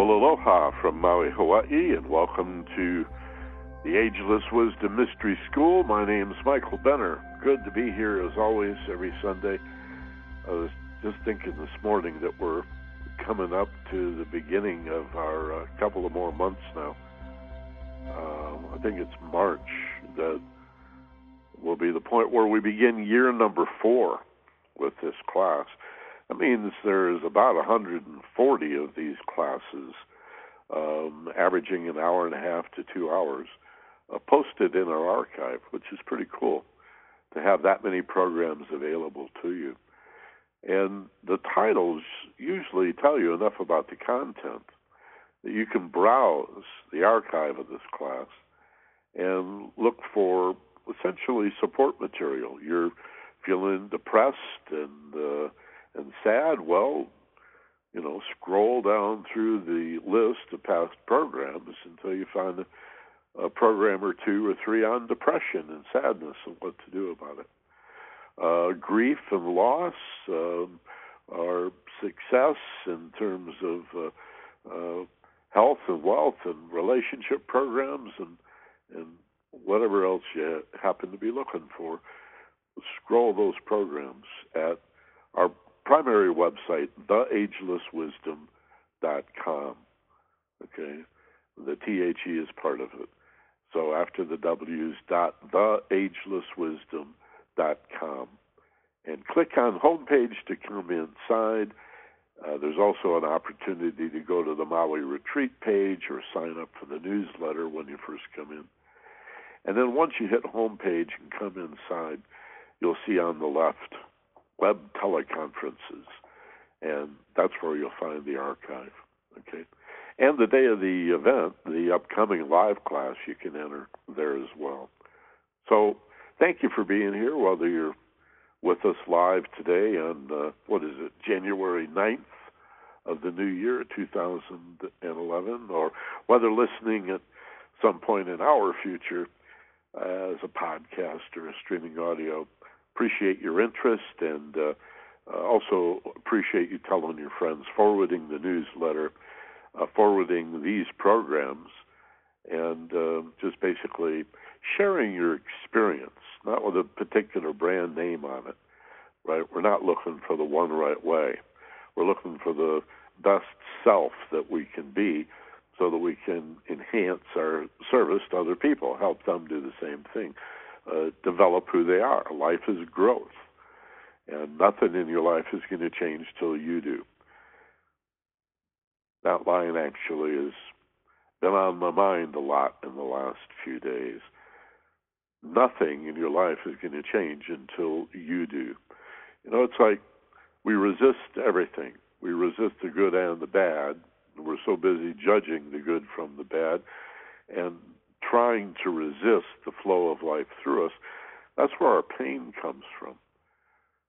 Well, aloha from Maui, Hawaii, and welcome to the Ageless Wisdom Mystery School. My name is Michael Benner. Good to be here as always every Sunday. I was just thinking this morning that we're coming up to the beginning of our uh, couple of more months now. Um, I think it's March that will be the point where we begin year number four with this class. That means there's about 140 of these classes, um, averaging an hour and a half to two hours, uh, posted in our archive, which is pretty cool to have that many programs available to you. And the titles usually tell you enough about the content that you can browse the archive of this class and look for essentially support material. You're feeling depressed and uh, and sad. Well, you know, scroll down through the list of past programs until you find a, a program or two or three on depression and sadness and what to do about it. Uh, grief and loss, um, our success in terms of uh, uh, health and wealth and relationship programs and and whatever else you happen to be looking for. Scroll those programs at our primary website, theagelesswisdom.com. Okay, the THE is part of it. So after the W's, dot theagelesswisdom.com. And click on homepage to come inside. Uh, there's also an opportunity to go to the Maui retreat page or sign up for the newsletter when you first come in. And then once you hit homepage and come inside, you'll see on the left web teleconferences, and that's where you'll find the archive. Okay, and the day of the event, the upcoming live class, you can enter there as well. So thank you for being here, whether you're with us live today on uh, what is it, January 9th of the new year, 2011, or whether listening at some point in our future as a podcast or a streaming audio appreciate your interest and uh, uh, also appreciate you telling your friends, forwarding the newsletter, uh, forwarding these programs, and uh, just basically sharing your experience, not with a particular brand name on it. Right? We're not looking for the one right way. We're looking for the best self that we can be so that we can enhance our service to other people, help them do the same thing uh, develop who they are. Life is growth, and nothing in your life is going to change till you do. That line actually has been on my mind a lot in the last few days. Nothing in your life is going to change until you do. You know, it's like we resist everything. We resist the good and the bad. We're so busy judging the good from the bad. And trying to resist the flow of life through us, that's where our pain comes from.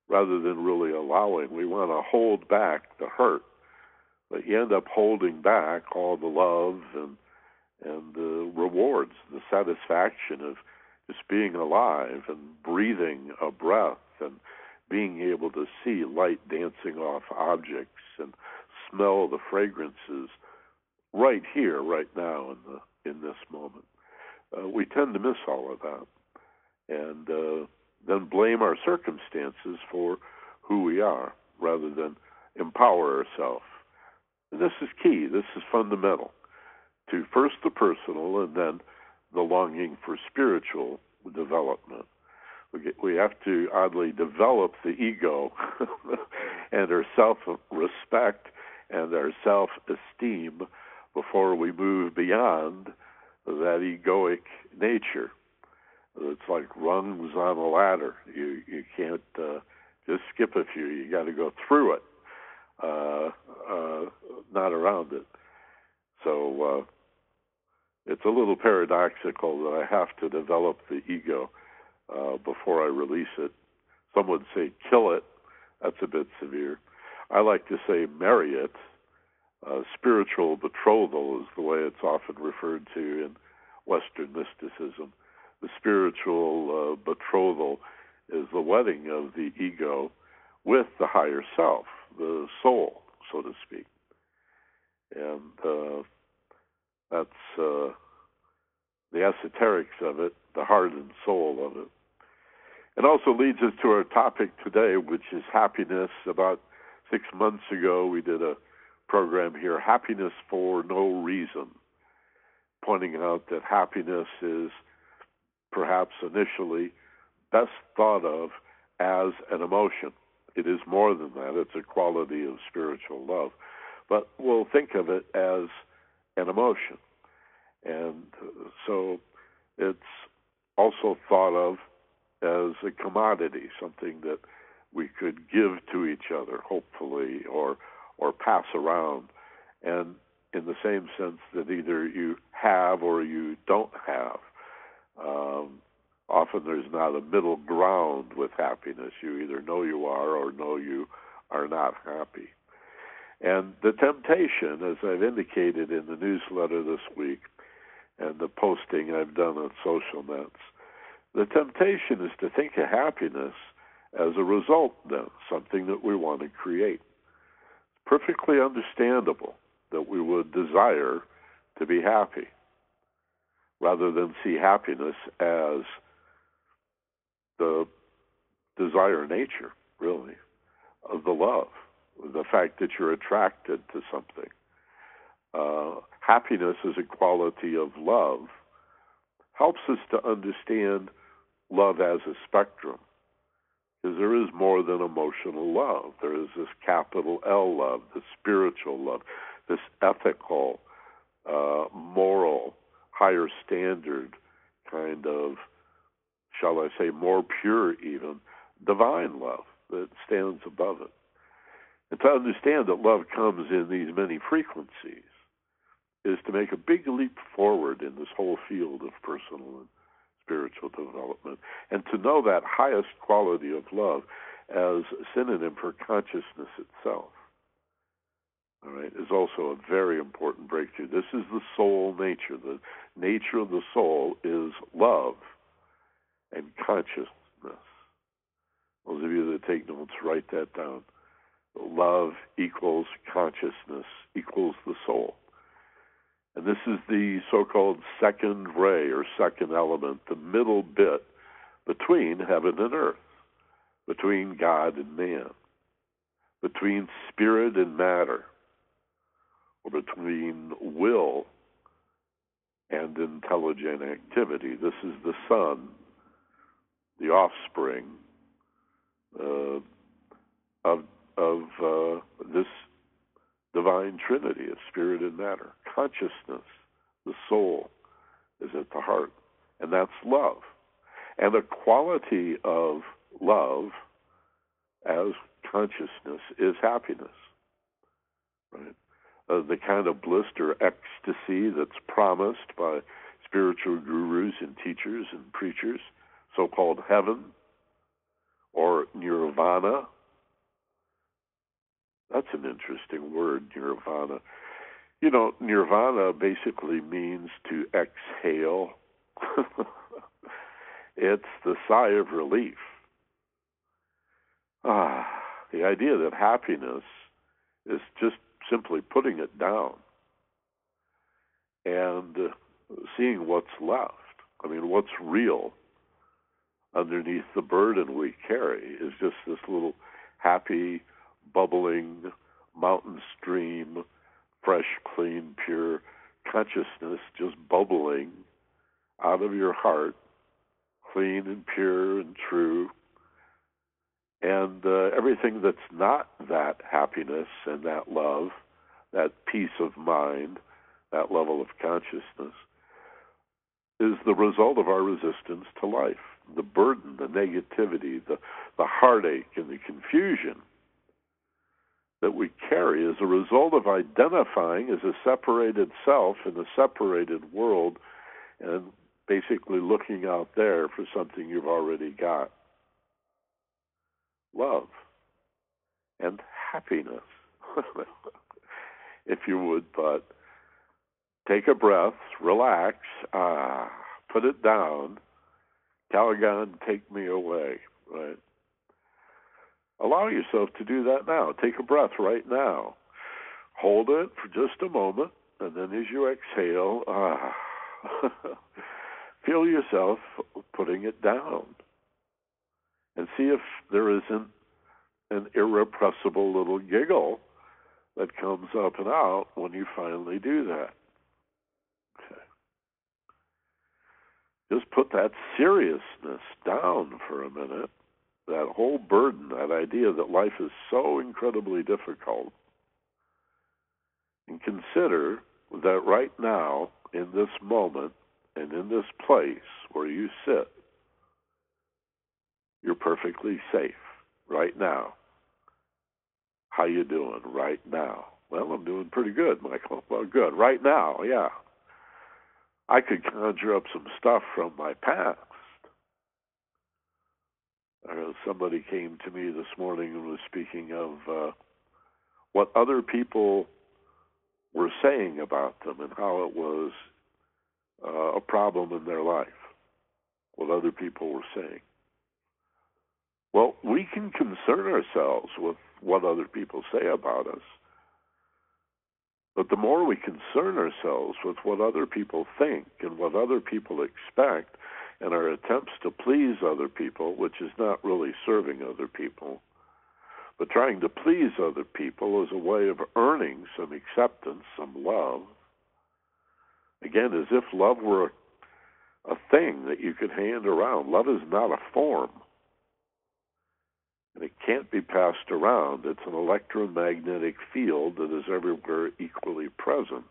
Rather than really allowing, we want to hold back the hurt, but you end up holding back all the love and and the rewards, the satisfaction of just being alive and breathing a breath and being able to see light dancing off objects and smell the fragrances right here, right now in the in this moment uh, we tend to miss all of that and uh, then blame our circumstances for who we are rather than empower ourselves. And this is key, this is fundamental to first the personal and then the longing for spiritual development. We, get, we have to oddly develop the ego and our self respect and our self esteem before we move beyond that egoic nature. It's like rungs on a ladder. You you can't uh, just skip a few. You got to go through it, uh, uh, not around it. So uh, it's a little paradoxical that I have to develop the ego uh, before I release it. Some would say kill it. That's a bit severe. I like to say marry it uh, spiritual betrothal is the way it's often referred to in Western mysticism. The spiritual uh, betrothal is the wedding of the ego with the higher self, the soul, so to speak. and uh, that's uh, the esoterics of it, the heart and soul of it. It also leads us to our topic today, which is happiness. About six months ago, we did a program here, Happiness for No Reason, pointing out that happiness is perhaps initially best thought of as an emotion. It is more than that, it's a quality of spiritual love. But we'll think of it as an emotion. And so it's also thought of as a commodity, something that we could give to each other, hopefully, or or pass around, and in the same sense that either you have or you don't have. Um, often there's not a middle ground with happiness. You either know you are or know you are not happy. And the temptation, as I've indicated in the newsletter this week and the posting I've done on social nets, the temptation is to think of happiness as a result, then, something that we want to create. Perfectly understandable that we would desire to be happy rather than see happiness as the desire nature, really, of the love, the fact that you're attracted to something. Uh, happiness is a quality of love helps us to understand love as a spectrum. Because there is more than emotional love. There is this capital L love, this spiritual love, this ethical, uh, moral, higher standard kind of, shall I say, more pure even, divine love that stands above it. And to understand that love comes in these many frequencies is to make a big leap forward in this whole field of personal spiritual development. And to know that highest quality of love as a synonym for consciousness itself. All right, is also a very important breakthrough. This is the soul nature. The nature of the soul is love and consciousness. Those of you that take notes, write that down. Love equals consciousness equals the soul. And this is the so called second ray or second element, the middle bit between heaven and earth, between God and man, between spirit and matter, or between will and intelligent activity. This is the Son, the offspring uh, of of uh, this divine trinity of spirit and matter. Consciousness, the soul, is at the heart, and that's love. And the quality of love as consciousness is happiness. Right? Uh, the kind of bliss or ecstasy that's promised by spiritual gurus and teachers and preachers, so called heaven or nirvana, that's an interesting word, nirvana. You know, nirvana basically means to exhale. it's the sigh of relief. Ah, the idea that happiness is just simply putting it down and uh, seeing what's left. I mean, what's real underneath the burden we carry is just this little happy, bubbling mountain stream, fresh, clean, pure consciousness just bubbling out of your heart, clean and pure and true. And uh, everything that's not that happiness and that love, that peace of mind, that level of consciousness, is the result of our resistance to life. The burden, the negativity, the, the heartache, and the confusion that we carry as a result of identifying as a separated self in a separated world and basically looking out there for something you've already got love and happiness, if you would, but take a breath, relax, ah, put it down. Calgon, take me away, right? Allow yourself to do that now. Take a breath right now. hold it for just a moment, and then as you exhale, ah, feel yourself putting it down. And see if there isn't an irrepressible little giggle that comes up and out when you finally do that. Okay. Just put that seriousness down for a minute, that whole burden, that idea that life is so incredibly difficult, and consider that right now, in this moment, and in this place where you sit, you're perfectly safe right now. How you doing right now? Well, I'm doing pretty good, Michael. Well, good. Right now, yeah. I could conjure up some stuff from my past. Uh, somebody came to me this morning and was speaking of uh, what other people were saying about them and how it was uh, a problem in their life, what other people were saying. Well, we can concern ourselves with what other people say about us. But the more we concern ourselves with what other people think and what other people expect, and our attempts to please other people, which is not really serving other people, but trying to please other people as a way of earning some acceptance, some love. Again, as if love were a, a thing that you could hand around. Love is not a form and it can't be passed around. It's an electromagnetic field that is everywhere equally present,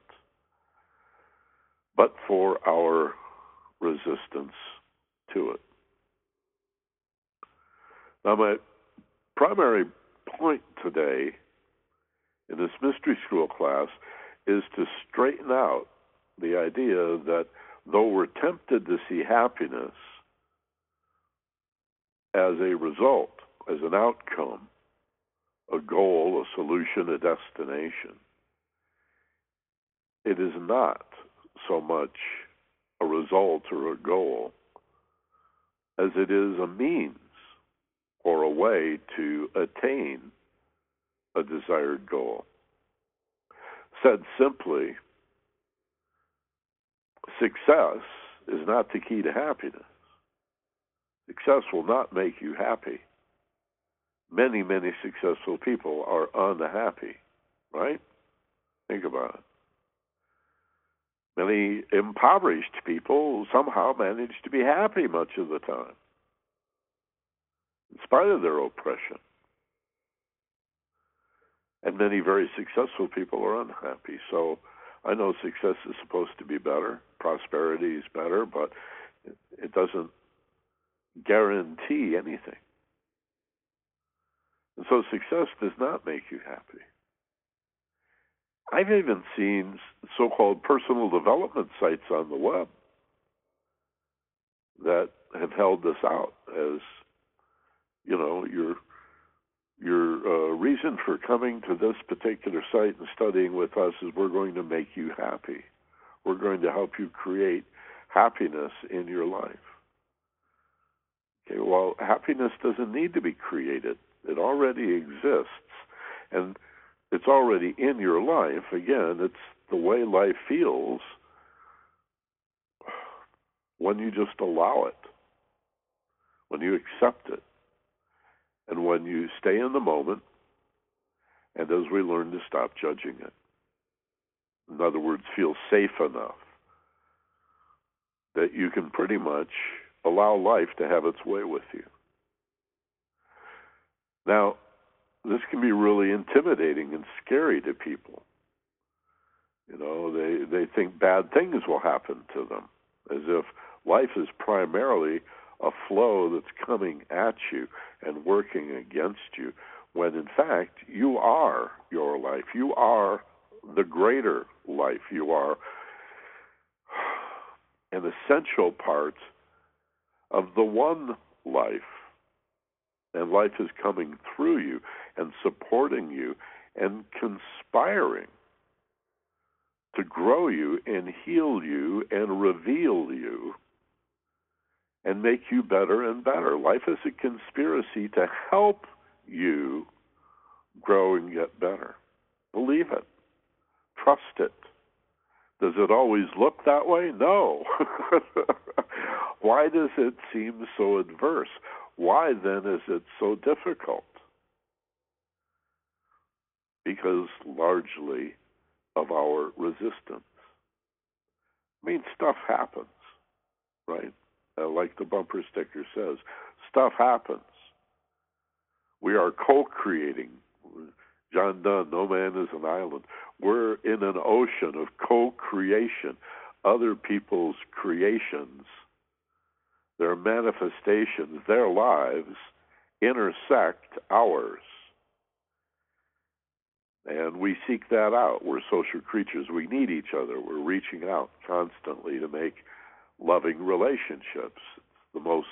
but for our resistance to it. Now, my primary point today in this mystery school class is to straighten out the idea that though we're tempted to see happiness as a result as an outcome, a goal, a solution, a destination. It is not so much a result or a goal as it is a means or a way to attain a desired goal. Said simply, success is not the key to happiness. Success will not make you happy many, many successful people are unhappy, right? Think about it. Many impoverished people somehow manage to be happy much of the time, in spite of their oppression. And many very successful people are unhappy. So I know success is supposed to be better, prosperity is better, but it doesn't guarantee anything. And so success does not make you happy. I've even seen so called personal development sites on the web that have held this out as, you know, your your uh, reason for coming to this particular site and studying with us is we're going to make you happy. We're going to help you create happiness in your life. Okay, well, happiness doesn't need to be created. It already exists, and it's already in your life. Again, it's the way life feels when you just allow it, when you accept it, and when you stay in the moment, and as we learn to stop judging it. In other words, feel safe enough that you can pretty much allow life to have its way with you. Now, this can be really intimidating and scary to people. You know, they they think bad things will happen to them, as if life is primarily a flow that's coming at you and working against you, when in fact you are your life. You are the greater life. You are an essential part of the one life and life is coming through you and supporting you and conspiring to grow you and heal you and reveal you and make you better and better. Life is a conspiracy to help you grow and get better. Believe it. trust it. Does it always look that way? No. Why does it seem so adverse? Why then is it so difficult? Because largely of our resistance. I mean, stuff happens, right? Uh, like the bumper sticker says, stuff happens. We are co creating. John Donne, No Man is an Island. We're in an ocean of co creation, other people's creations, their manifestations, their lives intersect ours. And we seek that out. We're social creatures. We need each other. We're reaching out constantly to make loving relationships. It's the most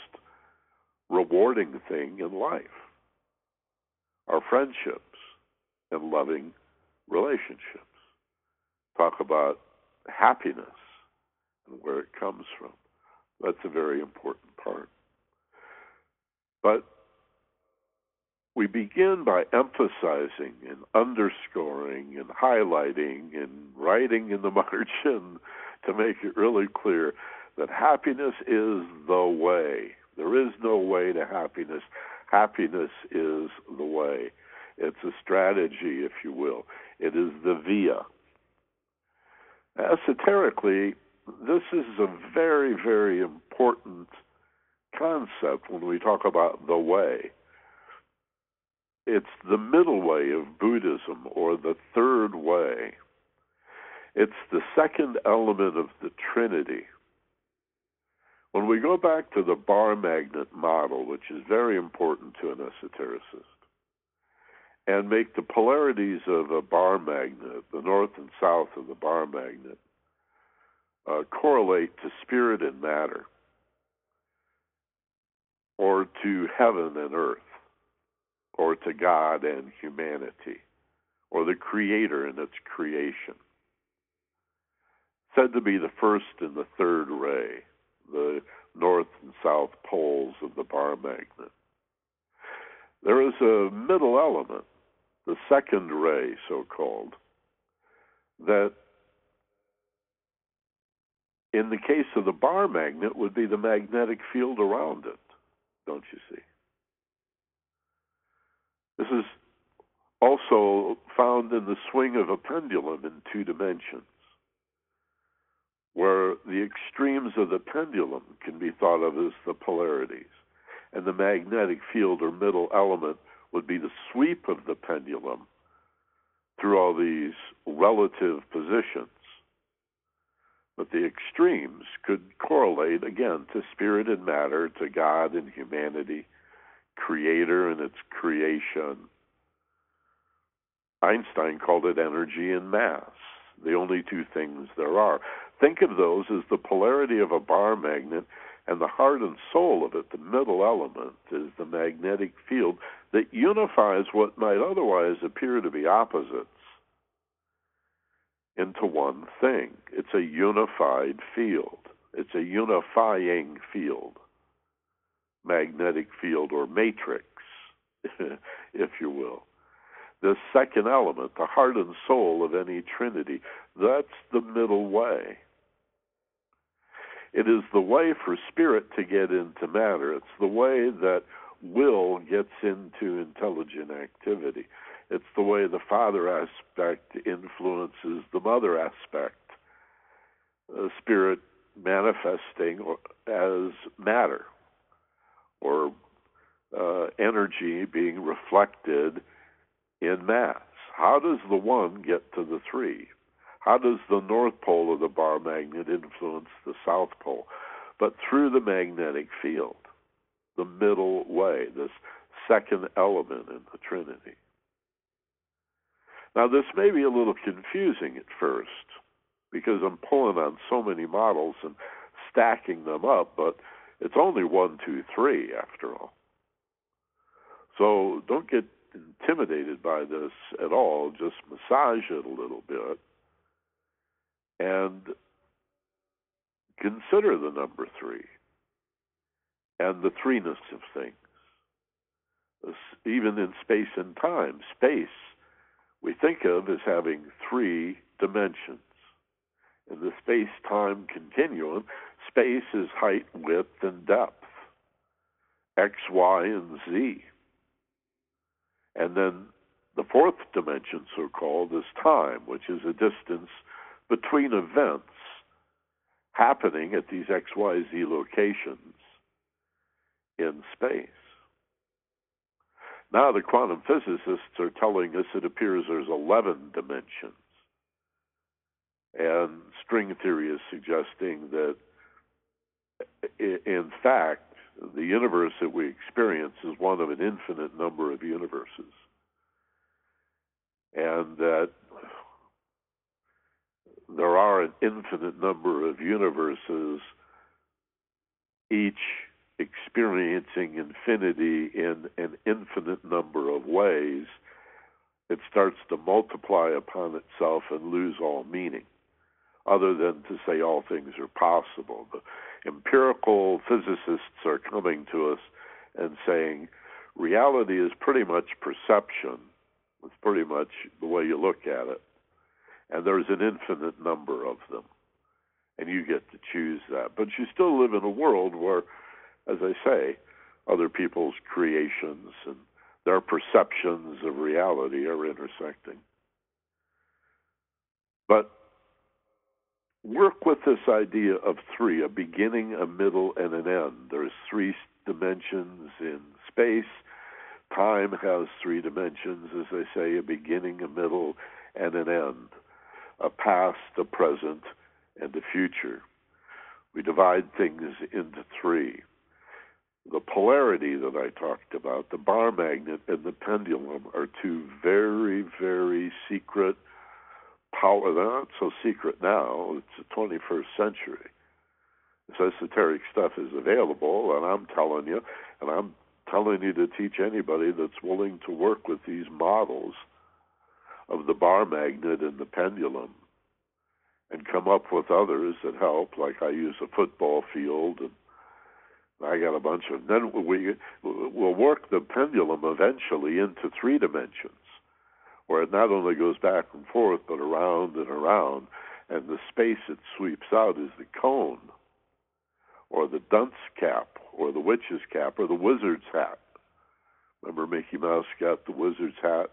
rewarding thing in life. Our friendships and loving relationships. Talk about happiness and where it comes from. That's a very important part. But we begin by emphasizing and underscoring and highlighting and writing in the margin to make it really clear that happiness is the way. There is no way to happiness. Happiness is the way. It's a strategy, if you will. It is the via. Esoterically, this is a very, very important concept when we talk about the way it's the middle way of Buddhism or the third way. It's the second element of the Trinity. When we go back to the bar magnet model, which is very important to an esotericist, and make the polarities of a bar magnet, the north and south of the bar magnet, uh, correlate to spirit and matter, or to heaven and earth or to God and humanity, or the Creator and its creation. Said to be the first and the third ray, the north and south poles of the bar magnet. There is a middle element, the second ray, so called, that in the case of the bar magnet would be the magnetic field around it, don't you see? This is also found in the swing of a pendulum in two dimensions, where the extremes of the pendulum can be thought of as the polarities, and the magnetic field or middle element would be the sweep of the pendulum through all these relative positions. But the extremes could correlate again to spirit and matter, to God and humanity creator and its creation. Einstein called it energy and mass, the only two things there are. Think of those as the polarity of a bar magnet, and the heart and soul of it, the middle element, is the magnetic field that unifies what might otherwise appear to be opposites into one thing. It's a unified field, it's a unifying field magnetic field or matrix, if you will. The second element, the heart and soul of any trinity, that's the middle way. It is the way for spirit to get into matter. It's the way that will gets into intelligent activity. It's the way the father aspect influences the mother aspect. The spirit manifesting as matter, or uh, energy being reflected in mass. How does the one get to the three? How does the north pole of the bar magnet influence the south pole? But through the magnetic field, the middle way, this second element in the Trinity. Now, this may be a little confusing at first because I'm pulling on so many models and stacking them up, but it's only one, two, three, after all. So don't get intimidated by this at all. Just massage it a little bit and consider the number three and the threeness of things. Even in space and time, space we think of as having three dimensions. In the space time continuum, space is height, width, and depth, X, Y, and Z. And then the fourth dimension, so called, is time, which is a distance between events happening at these XYZ locations in space. Now, the quantum physicists are telling us it appears there's 11 dimensions. And string theory is suggesting that, in fact, the universe that we experience is one of an infinite number of universes. And that there are an infinite number of universes, each experiencing infinity in an infinite number of ways, it starts to multiply upon itself and lose all meaning, other than to say all things are possible. Empirical physicists are coming to us and saying reality is pretty much perception. It's pretty much the way you look at it. And there's an infinite number of them. And you get to choose that. But you still live in a world where as I say, other people's creations and their perceptions of reality are intersecting. But work with this idea of three a beginning, a middle, and an end. There's three dimensions in space. Time has three dimensions, as they say a beginning, a middle, and an end. A past, a present, and a future. We divide things into three the polarity that I talked about, the bar magnet and the pendulum, are two very, very secret power. They're not so secret now. It's the 21st century. This esoteric stuff is available, and I'm telling you, and I'm telling you to teach anybody that's willing to work with these models of the bar magnet and the pendulum and come up with others that help, like I use a football field and I got a bunch of. Then we will work the pendulum eventually into three dimensions, where it not only goes back and forth but around and around, and the space it sweeps out is the cone, or the dunce cap, or the witch's cap, or the wizard's hat. Remember, Mickey Mouse got the wizard's hat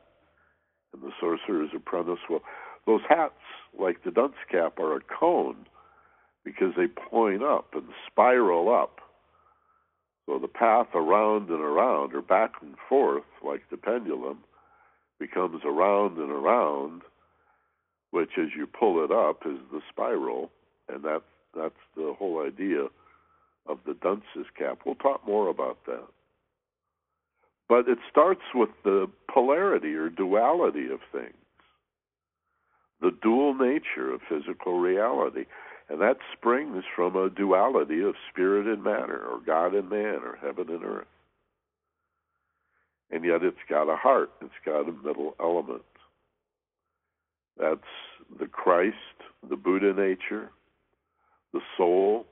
and the sorcerer's apprentice. Well, those hats, like the dunce cap, are a cone because they point up and spiral up so the path around and around, or back and forth, like the pendulum, becomes around and around, which as you pull it up is the spiral, and that that's the whole idea of the dunce's cap. We'll talk more about that. But it starts with the polarity or duality of things, the dual nature of physical reality. And that springs from a duality of spirit and matter, or God and man, or heaven and earth. And yet it's got a heart, it's got a middle element. That's the Christ, the Buddha nature, the soul,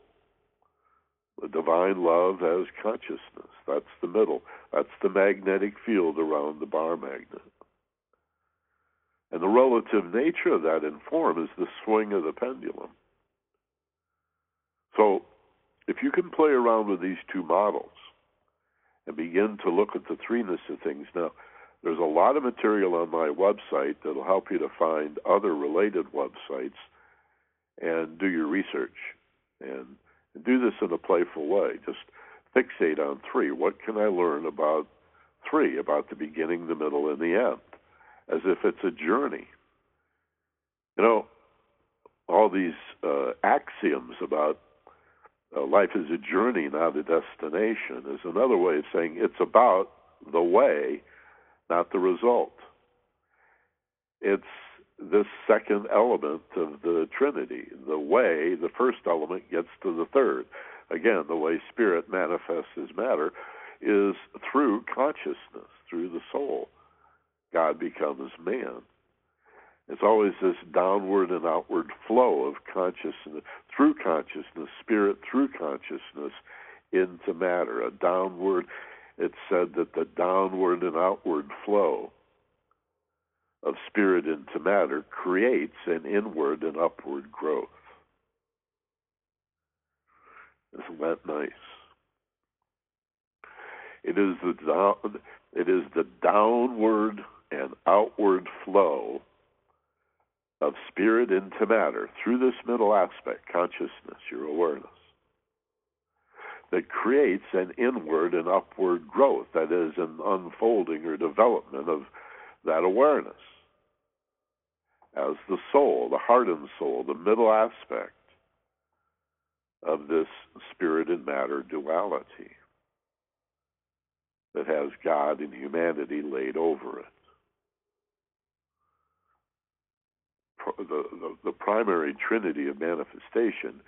the divine love as consciousness. That's the middle. That's the magnetic field around the bar magnet. And the relative nature of that in form is the swing of the pendulum. So, if you can play around with these two models and begin to look at the threeness of things, now, there's a lot of material on my website that'll help you to find other related websites and do your research and, and do this in a playful way. Just fixate on three. What can I learn about three, about the beginning, the middle, and the end, as if it's a journey? You know, all these uh, axioms about uh, life is a journey, not a destination, is another way of saying it's about the way, not the result. It's this second element of the Trinity. The way, the first element gets to the third. Again, the way spirit manifests as matter is through consciousness, through the soul. God becomes man. It's always this downward and outward flow of consciousness, through consciousness, spirit through consciousness into matter. A downward, it's said that the downward and outward flow of spirit into matter creates an inward and upward growth. Isn't that nice? It is the down, it is the downward and outward flow of spirit into matter through this middle aspect, consciousness, your awareness, that creates an inward and upward growth, that is, an unfolding or development of that awareness. As the soul, the heart and soul, the middle aspect of this spirit and matter duality that has God and humanity laid over it. The, the, the, primary trinity of manifestation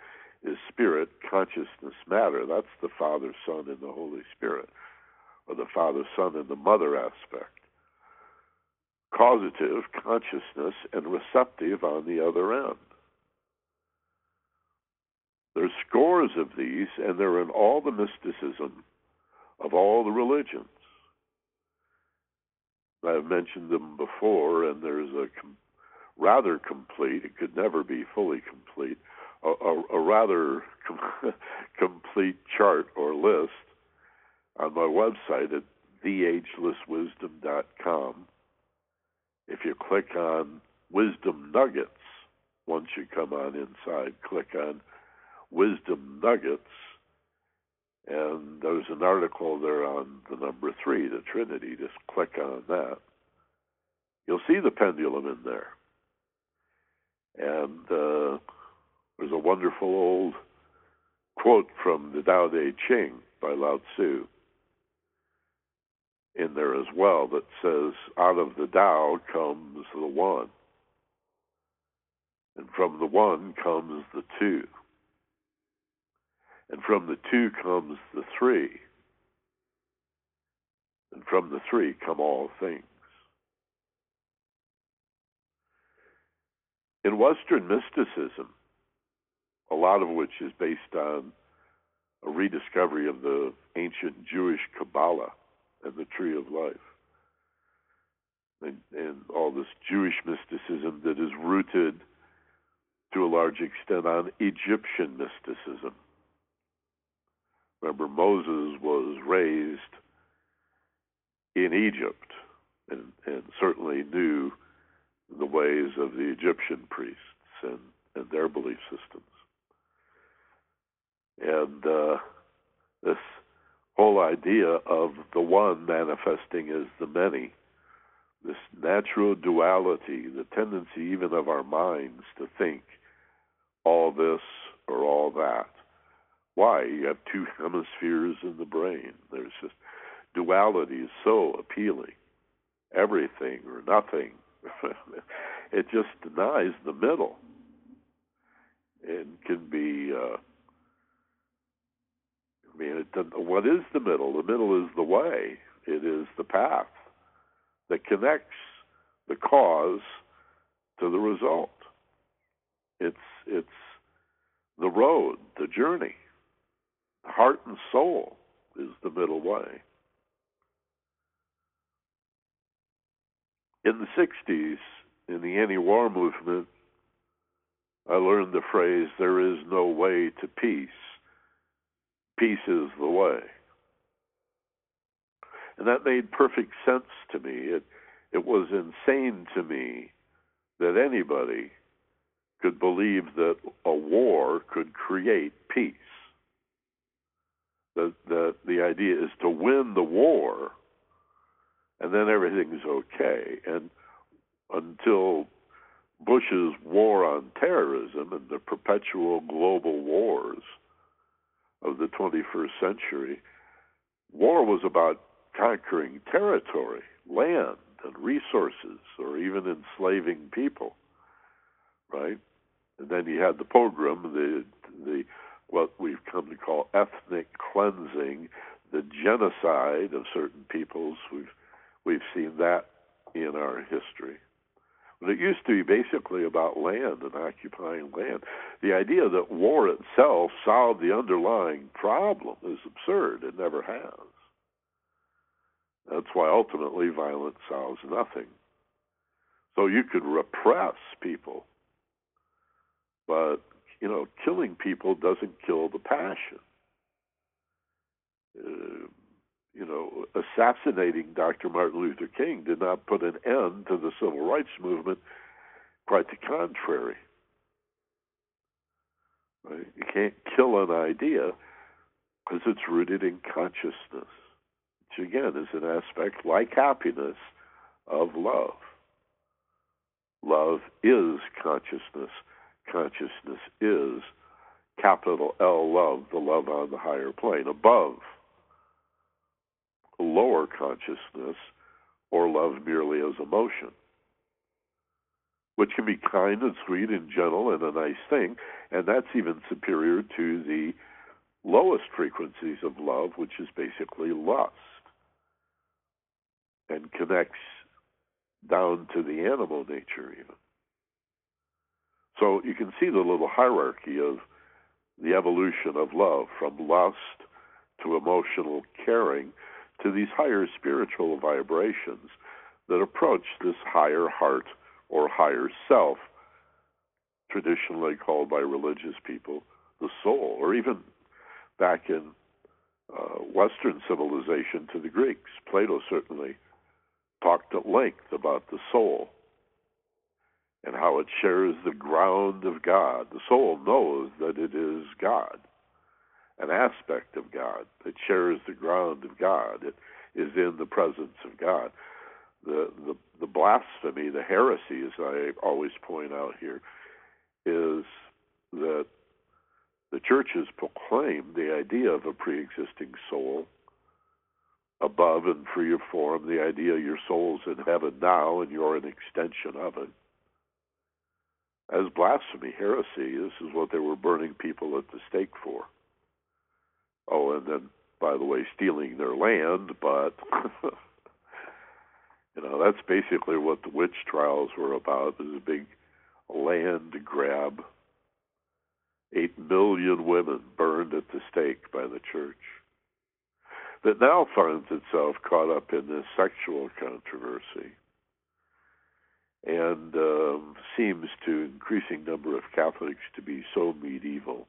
is spirit, consciousness, matter. That's the Father, Son, and the Holy Spirit, or the Father, Son, and the Mother aspect. Causative, consciousness, and receptive on the other end. There's scores of these, and they're in all the mysticism of all the religions. I've mentioned them before, and there's a rather complete, it could never be fully complete, a, a, a rather com- complete chart or list on my website at theagelesswisdom.com. If you click on Wisdom Nuggets, once you come on inside, click on Wisdom Nuggets, and there's an article there on the number three, the Trinity. Just click on that. You'll see the pendulum in there. And uh, there's a wonderful old quote from the Tao Te Ching by Lao Tzu in there as well that says, Out of the Tao comes the One, and from the One comes the Two. And from the two comes the three. And from the three come all things. In Western mysticism, a lot of which is based on a rediscovery of the ancient Jewish Kabbalah and the Tree of Life, and, and all this Jewish mysticism that is rooted to a large extent on Egyptian mysticism. Remember, Moses was raised in Egypt and, and certainly knew the ways of the Egyptian priests and, and their belief systems. And uh, this whole idea of the one manifesting as the many, this natural duality, the tendency even of our minds to think all this or all that, why? You have two hemispheres in the brain. There's just duality is so appealing. Everything or nothing. it just denies the middle. It can be. Uh, I mean, it, what is the middle? The middle is the way. It is the path that connects the cause to the result. It's it's the road, the journey heart and soul is the middle way. In the 60s, in the anti war movement, I learned the phrase, there is no way to peace. Peace is the way. And that made perfect sense to me. It, it was insane to me that anybody could believe that a war could create peace the the the idea is to win the war, and then everything's okay. And until Bush's war on terrorism and the perpetual global wars of the 21st century, war was about conquering territory, land, and resources, or even enslaving people, right? And then you had the pogrom, the the what we've come to call ethnic cleansing, the genocide of certain peoples. We've we've seen that in our history. But it used to be basically about land and occupying land. The idea that war itself solved the underlying problem is absurd. It never has. That's why ultimately violence solves nothing. So you could repress people, but you know, killing people doesn't kill the passion. Uh, you know, assassinating Dr. Martin Luther King did not put an end to the civil rights movement. Quite the contrary. Right? You can't kill an idea because it's rooted in consciousness, which again is an aspect like happiness of love. Love is consciousness. Consciousness is capital L love, the love on the higher plane, above lower consciousness or love merely as emotion, which can be kind and sweet and gentle and a nice thing, and that's even superior to the lowest frequencies of love, which is basically lust and connects down to the animal nature even. So you can see the little hierarchy of the evolution of love from lust to emotional caring to these higher spiritual vibrations that approach this higher heart or higher self, traditionally called by religious people the soul, or even back in uh, Western civilization to the Greeks. Plato certainly talked at length about the soul and how it shares the ground of God. The soul knows that it is God an aspect of God that shares the ground of God. It is in the presence of God. The the, the blasphemy, the heresy, as I always point out here, is that the churches proclaim the idea of a pre-existing soul above and free of form, the idea your soul's in heaven now and you're an extension of it. As blasphemy, heresy, this is what they were burning people at the stake for. Oh, and then, by the way, stealing their land, but you know that's basically what the witch trials were about. A big land grab. Eight million women burned at the stake by the church. That now finds itself caught up in this sexual controversy and um, seems to increasing number of Catholics to be so medieval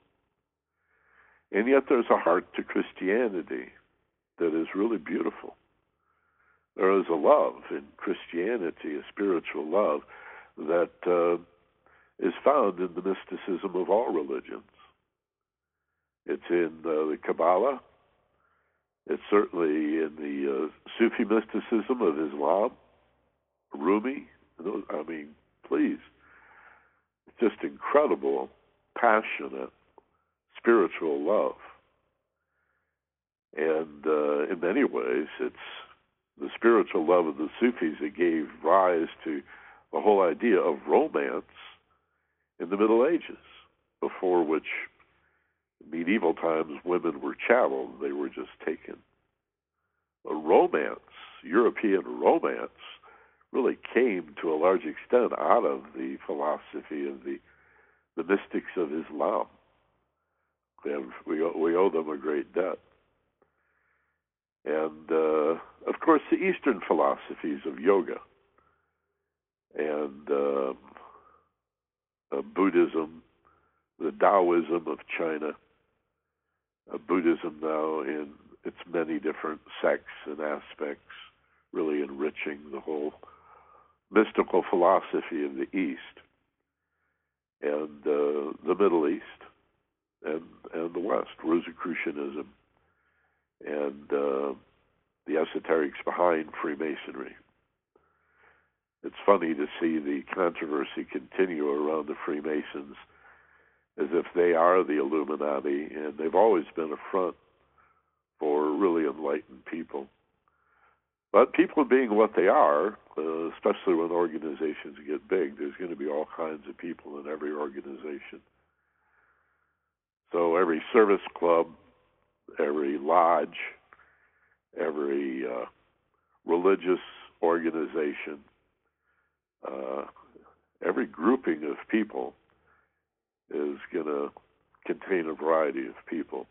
and yet there's a heart to Christianity that is really beautiful. There is a love in Christianity, a spiritual love that uh, is found in the mysticism of all religions. It's in uh, the Kabbalah. It's certainly in the uh, Sufi mysticism of Islam, Rumi. I mean, please, it's just incredible, passionate spiritual love. And uh, in many ways, it's the spiritual love of the Sufis that gave rise to the whole idea of romance in the Middle Ages, before which medieval times women were chattel, they were just taken. A romance, European romance, really came to a large extent out of the philosophy of the the mystics of Islam. We we owe them a great debt. And uh, of course, the Eastern philosophies of yoga and um, uh, Buddhism, the Taoism of China, uh, Buddhism now in its many different sects and aspects, really enriching the whole mystical philosophy of the East and uh, the Middle East and and the West, Rosicrucianism, and uh, the esoterics behind Freemasonry. It's funny to see the controversy continue around the Freemasons as if they are the Illuminati, and they've always been a front for really enlightened people. But people being what they are, uh, especially when organizations get big, there's going to be all kinds of people in every organization. So every service club, every lodge, every uh, religious organization, uh, every grouping of people is going to contain a variety of people.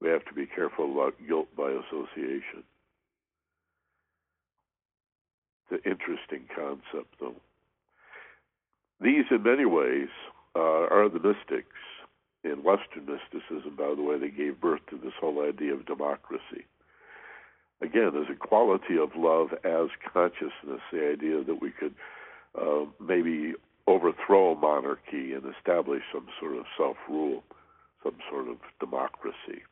We have to be careful about guilt by association. the interesting concept, though. These, in many ways, uh, are the mystics. In Western mysticism, by the way, they gave birth to this whole idea of democracy. Again, as a quality of love as consciousness, the idea that we could uh, maybe overthrow a monarchy and establish some sort of self rule, some sort of democracy.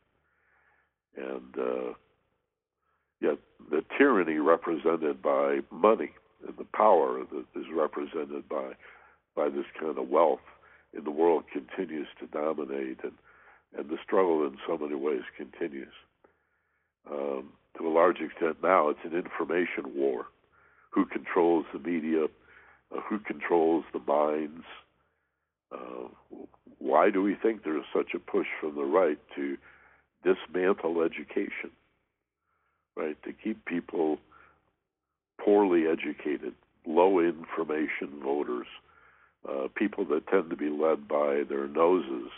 And uh, yet, the tyranny represented by money and the power that is represented by by this kind of wealth in the world continues to dominate, and and the struggle in so many ways continues. Um, to a large extent now, it's an information war. Who controls the media? Uh, who controls the minds? Uh, why do we think there is such a push from the right to dismantle education? Right, to keep people poorly educated, low information voters, uh, people that tend to be led by their noses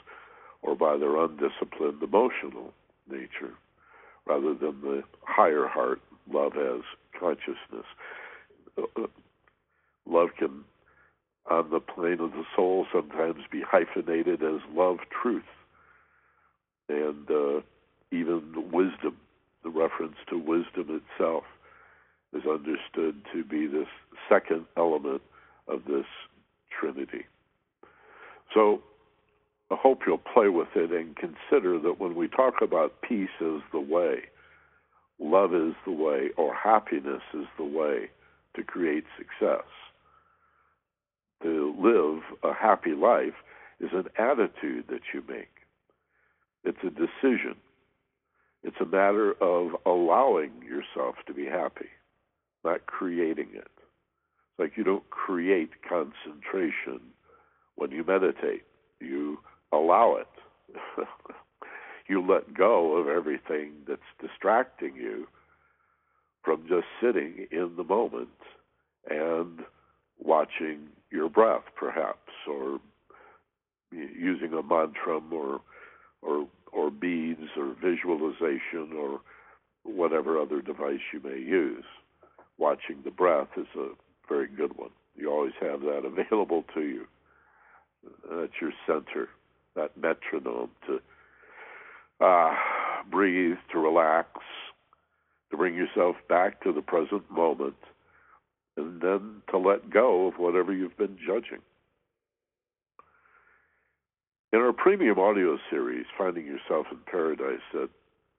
or by their undisciplined emotional nature rather than the higher heart, love as consciousness. Uh, uh, love can, on the plane of the soul, sometimes be hyphenated as love truth. And uh, even wisdom, the reference to wisdom itself, is understood to be this second element of this Trinity. So I hope you'll play with it and consider that when we talk about peace as the way, love is the way, or happiness is the way to create success. To live a happy life is an attitude that you make. It's a decision. It's a matter of allowing yourself to be happy, not creating it. It's like you don't create concentration when you meditate. You allow it. you let go of everything that's distracting you from just sitting in the moment and watching your breath, perhaps, or using a mantra or or or beads or visualization or whatever other device you may use. Watching the breath is a very good one. You always have that available to you. That's your center, that metronome to uh, breathe, to relax, to bring yourself back to the present moment, and then to let go of whatever you've been judging. In our premium audio series, Finding Yourself in Paradise, that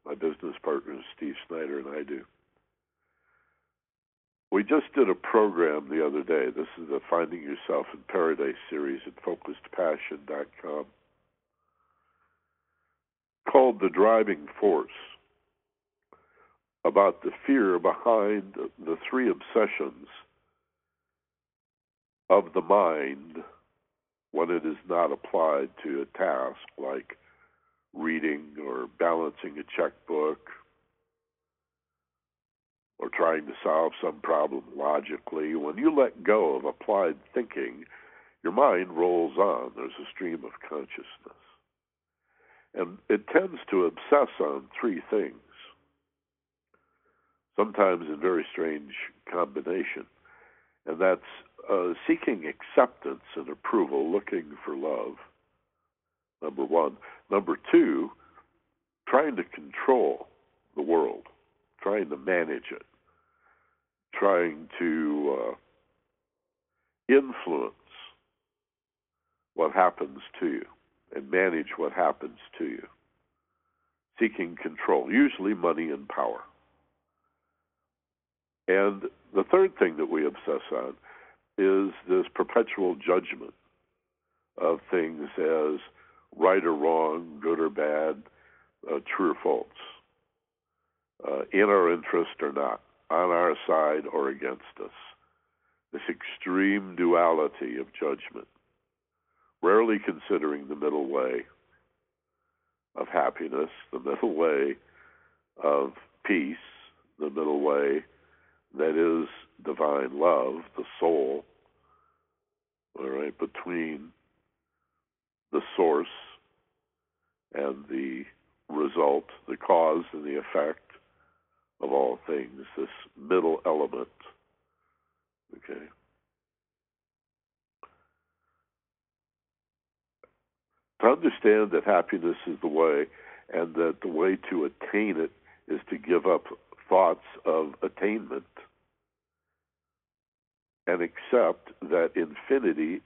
my business partners Steve Snyder and I do, we just did a program the other day. This is the Finding Yourself in Paradise series at FocusedPassion.com called The Driving Force about the fear behind the three obsessions of the mind when it is not applied to a task like reading or balancing a checkbook or trying to solve some problem logically, when you let go of applied thinking, your mind rolls on. There's a stream of consciousness. And it tends to obsess on three things, sometimes in very strange combination. And that's uh, seeking acceptance and approval, looking for love, number one. Number two, trying to control the world, trying to manage it trying to uh, influence what happens to you and manage what happens to you, seeking control, usually money and power. And the third thing that we obsess on is this perpetual judgment of things as right or wrong, good or bad, uh, true or false, uh, in our interest or not on our side or against us. This extreme duality of judgment, rarely considering the middle way of happiness, the middle way of peace, the middle way that is divine love, the soul, all right, between the source and the result, the cause and the effect, of all things, this middle element. Okay? To understand that happiness is the way and that the way to attain it is to give up thoughts of attainment and accept that infinity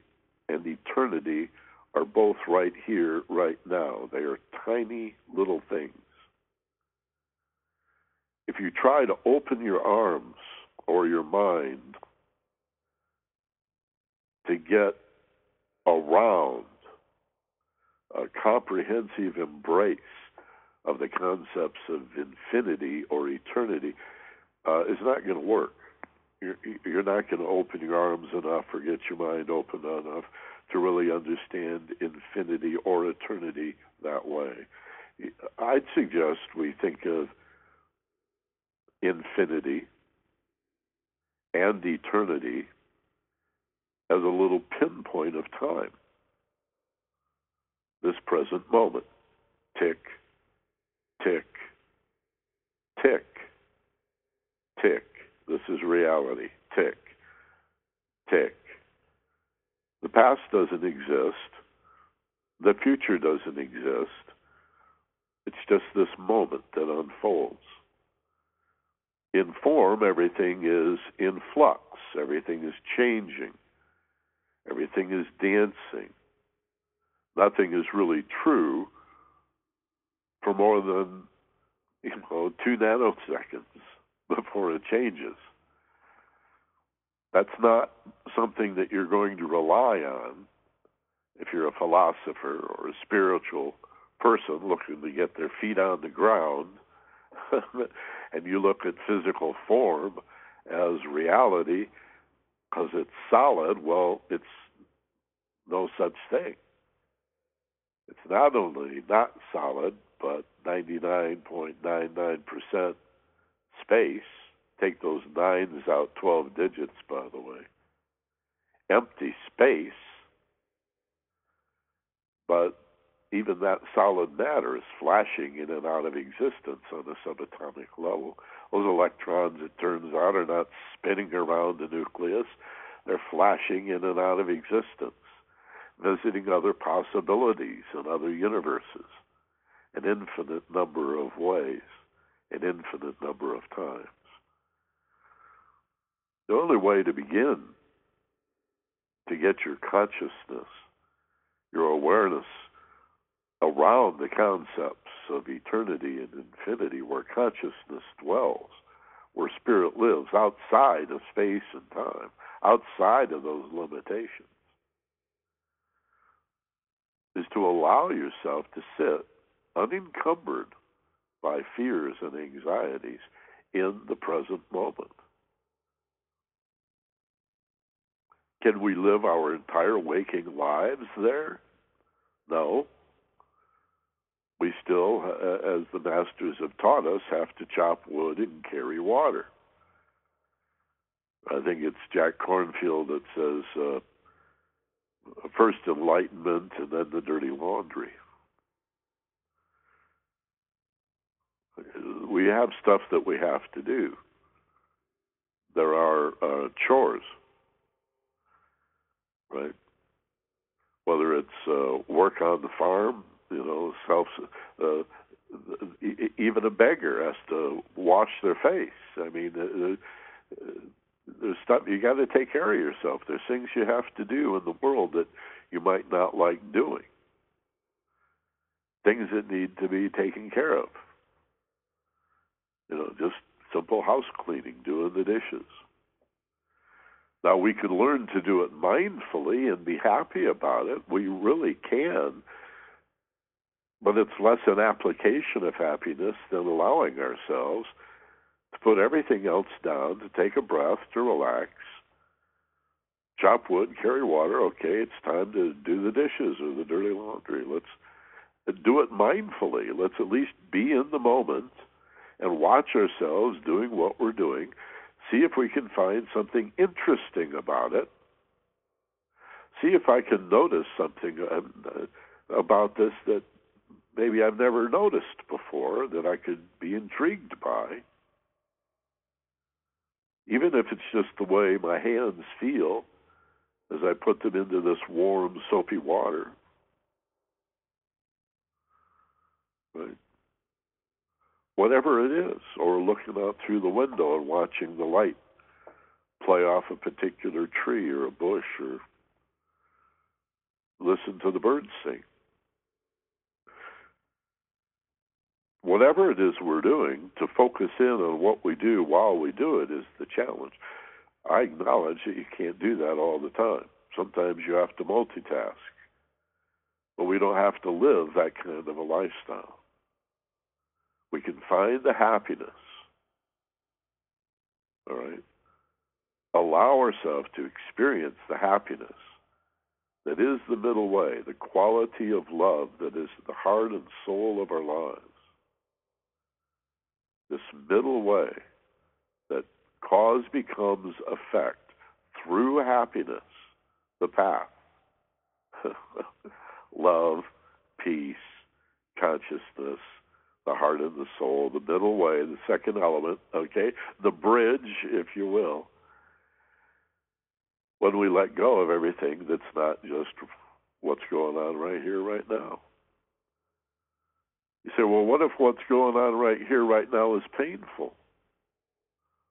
and eternity are both right here, right now. They are tiny little things. If you try to open your arms or your mind to get around a comprehensive embrace of the concepts of infinity or eternity, uh, is not going to work. You're, you're not going to open your arms enough or get your mind open enough to really understand infinity or eternity that way. I'd suggest we think of infinity and eternity as a little pinpoint of time. This present moment. Tick, tick, tick, tick. This is reality. Tick, tick. The past doesn't exist. The future doesn't exist. It's just this moment that unfolds. In form, everything is in flux, everything is changing, everything is dancing. Nothing is really true for more than you know two nanoseconds before it changes. That's not something that you're going to rely on if you're a philosopher or a spiritual person looking to get their feet on the ground and you look at physical form as reality because it's solid, well, it's no such thing. It's not only not solid, but 99.99% space. Take those nines out 12 digits, by the way. Empty space, but even that solid matter is flashing in and out of existence on a subatomic level. Those electrons, it turns out, are not spinning around the nucleus, they're flashing in and out of existence, visiting other possibilities and other universes, an infinite number of ways, an infinite number of times. The only way to begin to get your consciousness, your awareness around the concepts of eternity and infinity, where consciousness dwells, where spirit lives outside of space and time, outside of those limitations, is to allow yourself to sit unencumbered by fears and anxieties in the present moment. Can we live our entire waking lives there? No we still, uh, as the masters have taught us, have to chop wood and carry water. I think it's Jack Kornfield that says uh, first enlightenment and then the dirty laundry. We have stuff that we have to do. There are uh, chores, right? Whether it's uh, work on the farm, you know, self. Uh, even a beggar has to wash their face. I mean, uh, uh, there's stuff you got to take care of yourself. There's things you have to do in the world that you might not like doing. Things that need to be taken care of. You know, just simple house cleaning, doing the dishes. Now we can learn to do it mindfully and be happy about it. We really can but it's less an application of happiness than allowing ourselves to put everything else down, to take a breath, to relax, chop wood, carry water. Okay, it's time to do the dishes or the dirty laundry. Let's do it mindfully. Let's at least be in the moment and watch ourselves doing what we're doing. See if we can find something interesting about it. See if I can notice something uh, about this that maybe I've never noticed before that I could be intrigued by. Even if it's just the way my hands feel as I put them into this warm, soapy water. Right? Whatever it is, or looking out through the window and watching the light play off a particular tree or a bush or listen to the birds sing. Whatever it is we're doing, to focus in on what we do while we do it is the challenge. I acknowledge that you can't do that all the time. Sometimes you have to multitask. But we don't have to live that kind of a lifestyle. We can find the happiness. All right? Allow ourselves to experience the happiness that is the middle way, the quality of love that is the heart and soul of our lives. This middle way that cause becomes effect through happiness, the path. love, peace, consciousness, the heart and the soul, the middle way, the second element, okay? The bridge, if you will. When we let go of everything that's not just what's going on right here, right now. You say, well, what if what's going on right here, right now is painful?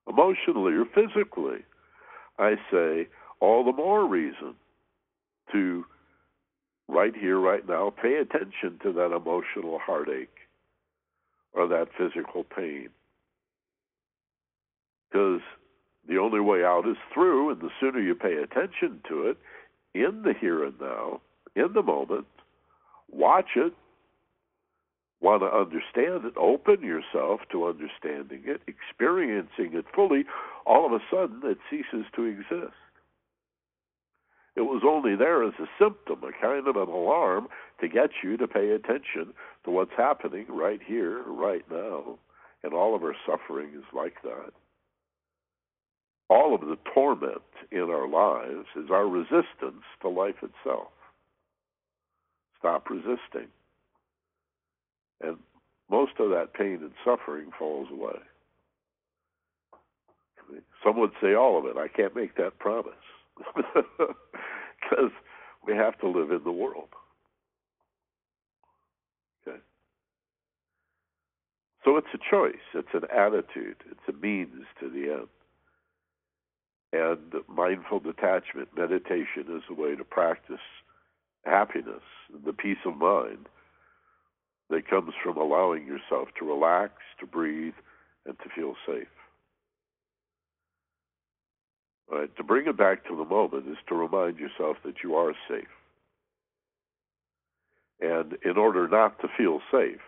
Emotionally or physically? I say, all the more reason to right here, right now, pay attention to that emotional heartache or that physical pain. Because the only way out is through, and the sooner you pay attention to it in the here and now, in the moment, watch it, want to understand it, open yourself to understanding it, experiencing it fully, all of a sudden it ceases to exist. It was only there as a symptom, a kind of an alarm to get you to pay attention to what's happening right here, right now. And all of our suffering is like that. All of the torment in our lives is our resistance to life itself. Stop resisting. And most of that pain and suffering falls away. Some would say all of it. I can't make that promise. because we have to live in the world. Okay? So it's a choice, it's an attitude, it's a means to the end. And mindful detachment, meditation, is a way to practice happiness, the peace of mind that comes from allowing yourself to relax, to breathe, and to feel safe. To bring it back to the moment is to remind yourself that you are safe. And in order not to feel safe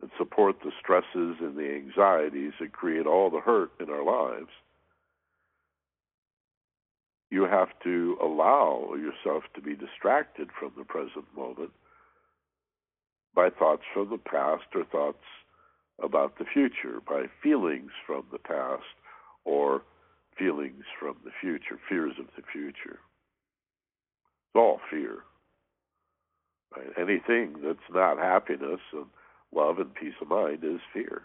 and support the stresses and the anxieties that create all the hurt in our lives, you have to allow yourself to be distracted from the present moment by thoughts from the past or thoughts about the future, by feelings from the past or feelings from the future, fears of the future. It's all fear. Right? Anything that's not happiness and love and peace of mind is fear.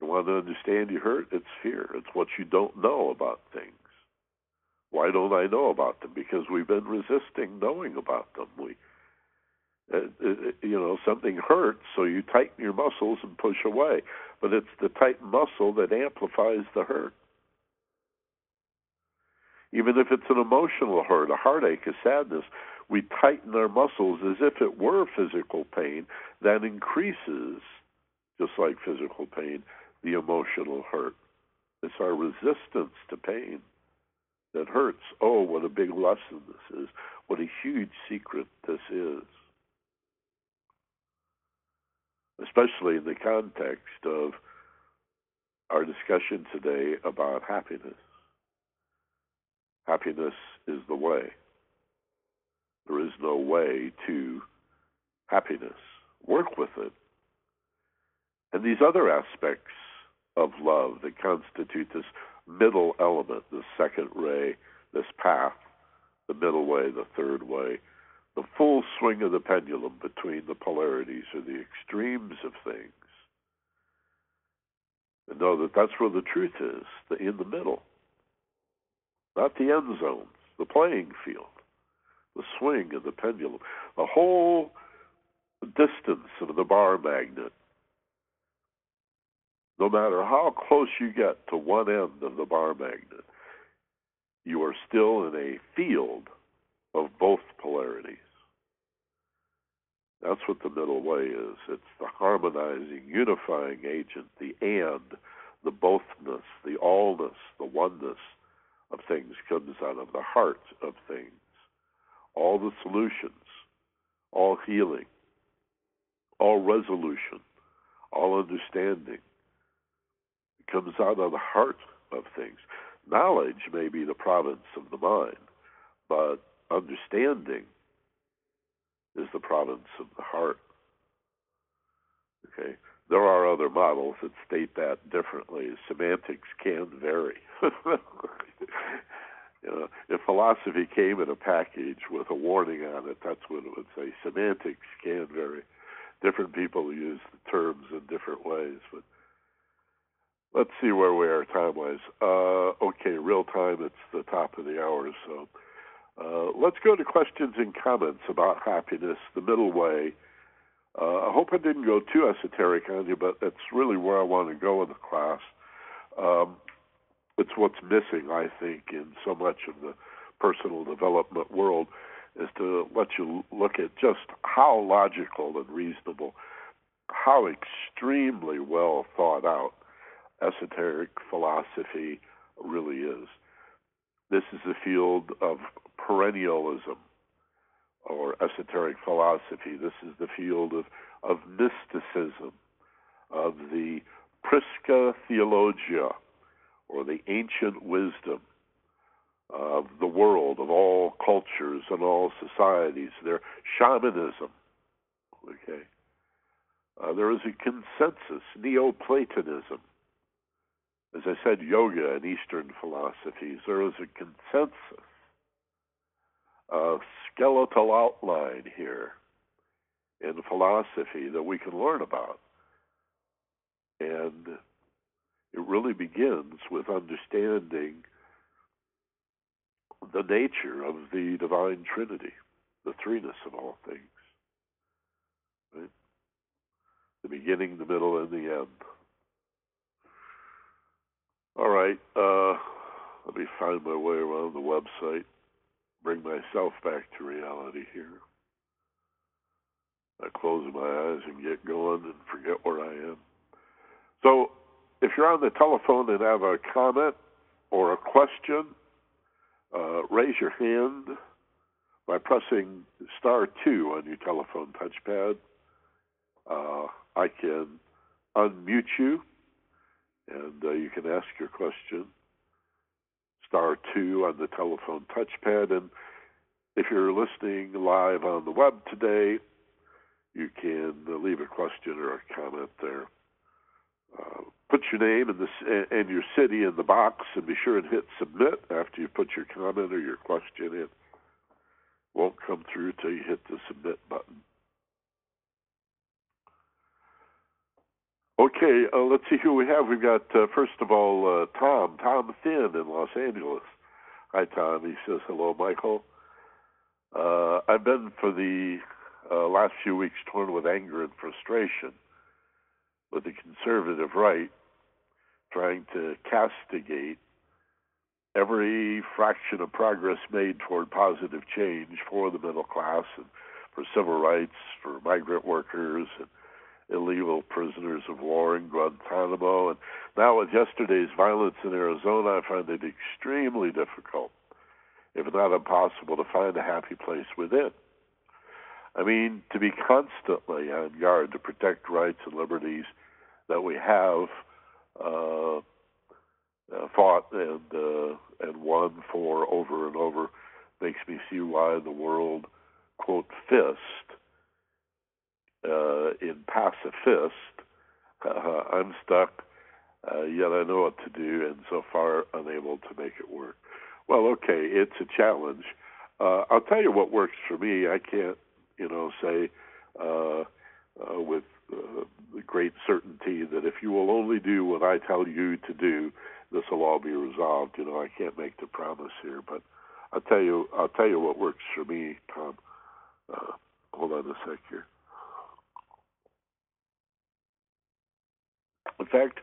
You want to understand you hurt? It's fear. It's what you don't know about things. Why don't I know about them? Because we've been resisting knowing about them. We, uh, uh, you know, something hurts, so you tighten your muscles and push away. But it's the tight muscle that amplifies the hurt even if it's an emotional hurt, a heartache, a sadness, we tighten our muscles as if it were physical pain, that increases, just like physical pain, the emotional hurt. It's our resistance to pain that hurts. Oh, what a big lesson this is. What a huge secret this is. Especially in the context of our discussion today about happiness. Happiness is the way. There is no way to happiness. Work with it. And these other aspects of love that constitute this middle element, the second ray, this path, the middle way, the third way, the full swing of the pendulum between the polarities or the extremes of things. And know that that's where the truth is, the, in the middle not the end zones, the playing field, the swing of the pendulum. The whole distance of the bar magnet. No matter how close you get to one end of the bar magnet, you are still in a field of both polarities. That's what the middle way is. It's the harmonizing, unifying agent, the and, the bothness, the allness, the oneness of things comes out of the heart of things. All the solutions, all healing, all resolution, all understanding comes out of the heart of things. Knowledge may be the province of the mind, but understanding is the province of the heart. Okay? There are other models that state that differently. Semantics can vary. you know, if philosophy came in a package with a warning on it, that's what it would say. Semantics can vary. Different people use the terms in different ways, but let's see where we are time wise. Uh, okay, real time, it's the top of the hour, so uh, let's go to questions and comments about happiness, the middle way. Uh, I hope I didn't go too esoteric on you, but that's really where I want to go in the class. Um, it's what's missing, I think, in so much of the personal development world is to let you look at just how logical and reasonable, how extremely well thought out esoteric philosophy really is. This is a field of perennialism or esoteric philosophy. This is the field of, of mysticism, of the Prisca Theologia, or the ancient wisdom of the world, of all cultures and all societies. Their shamanism. Okay. Uh, there is a consensus, Neoplatonism. As I said, yoga and Eastern philosophies. There is a consensus a skeletal outline here in philosophy that we can learn about. And it really begins with understanding the nature of the divine trinity, the threeness of all things. Right? The beginning, the middle, and the end. All right, uh, let me find my way around the website bring myself back to reality here. I close my eyes and get going and forget where I am. So, if you're on the telephone and have a comment or a question, uh, raise your hand by pressing star two on your telephone touchpad. Uh, I can unmute you and uh, you can ask your question star two on the telephone touchpad. And if you're listening live on the web today, you can leave a question or a comment there. Uh, put your name and, this, and your city in the box, and be sure and hit submit after you put your comment or your question in. Won't come through till you hit the submit button. Okay, uh, let's see who we have. We've got, uh, first of all, uh, Tom, Tom Thin in Los Angeles. Hi, Tom. He says, hello, Michael. Uh, I've been for the uh, last few weeks torn with anger and frustration with the conservative right trying to castigate every fraction of progress made toward positive change for the middle class and for civil rights, for migrant workers, and illegal prisoners of war in Guantanamo. And now, with yesterday's violence in Arizona, I find it extremely difficult, if not impossible, to find a happy place within. I mean, to be constantly on guard to protect rights and liberties that we have uh, uh, fought and uh, and won for over and over makes me see why the world quote fist uh, in pacifist. Uh, I'm stuck, uh, yet I know what to do, and so far unable to make it work. Well, okay, it's a challenge. Uh, I'll tell you what works for me. I can't, you know, say uh, uh, with uh, great certainty that if you will only do what I tell you to do, this will all be resolved. You know, I can't make the promise here, but I'll tell you. I'll tell you what works for me, Tom. Uh, hold on a sec here. In fact,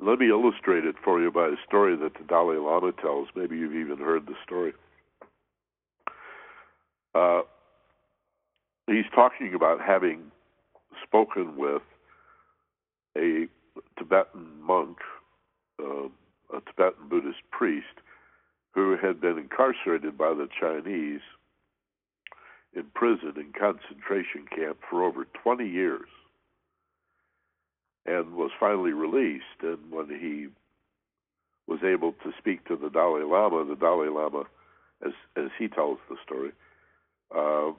let me illustrate it for you by a story that the Dalai Lama tells. Maybe you've even heard the story. Uh, he's talking about having spoken with a Tibetan monk, uh, a Tibetan Buddhist priest, who had been incarcerated by the Chinese in prison in concentration camp for over 20 years and was finally released. And when he was able to speak to the Dalai Lama, the Dalai Lama, as as he tells the story, uh,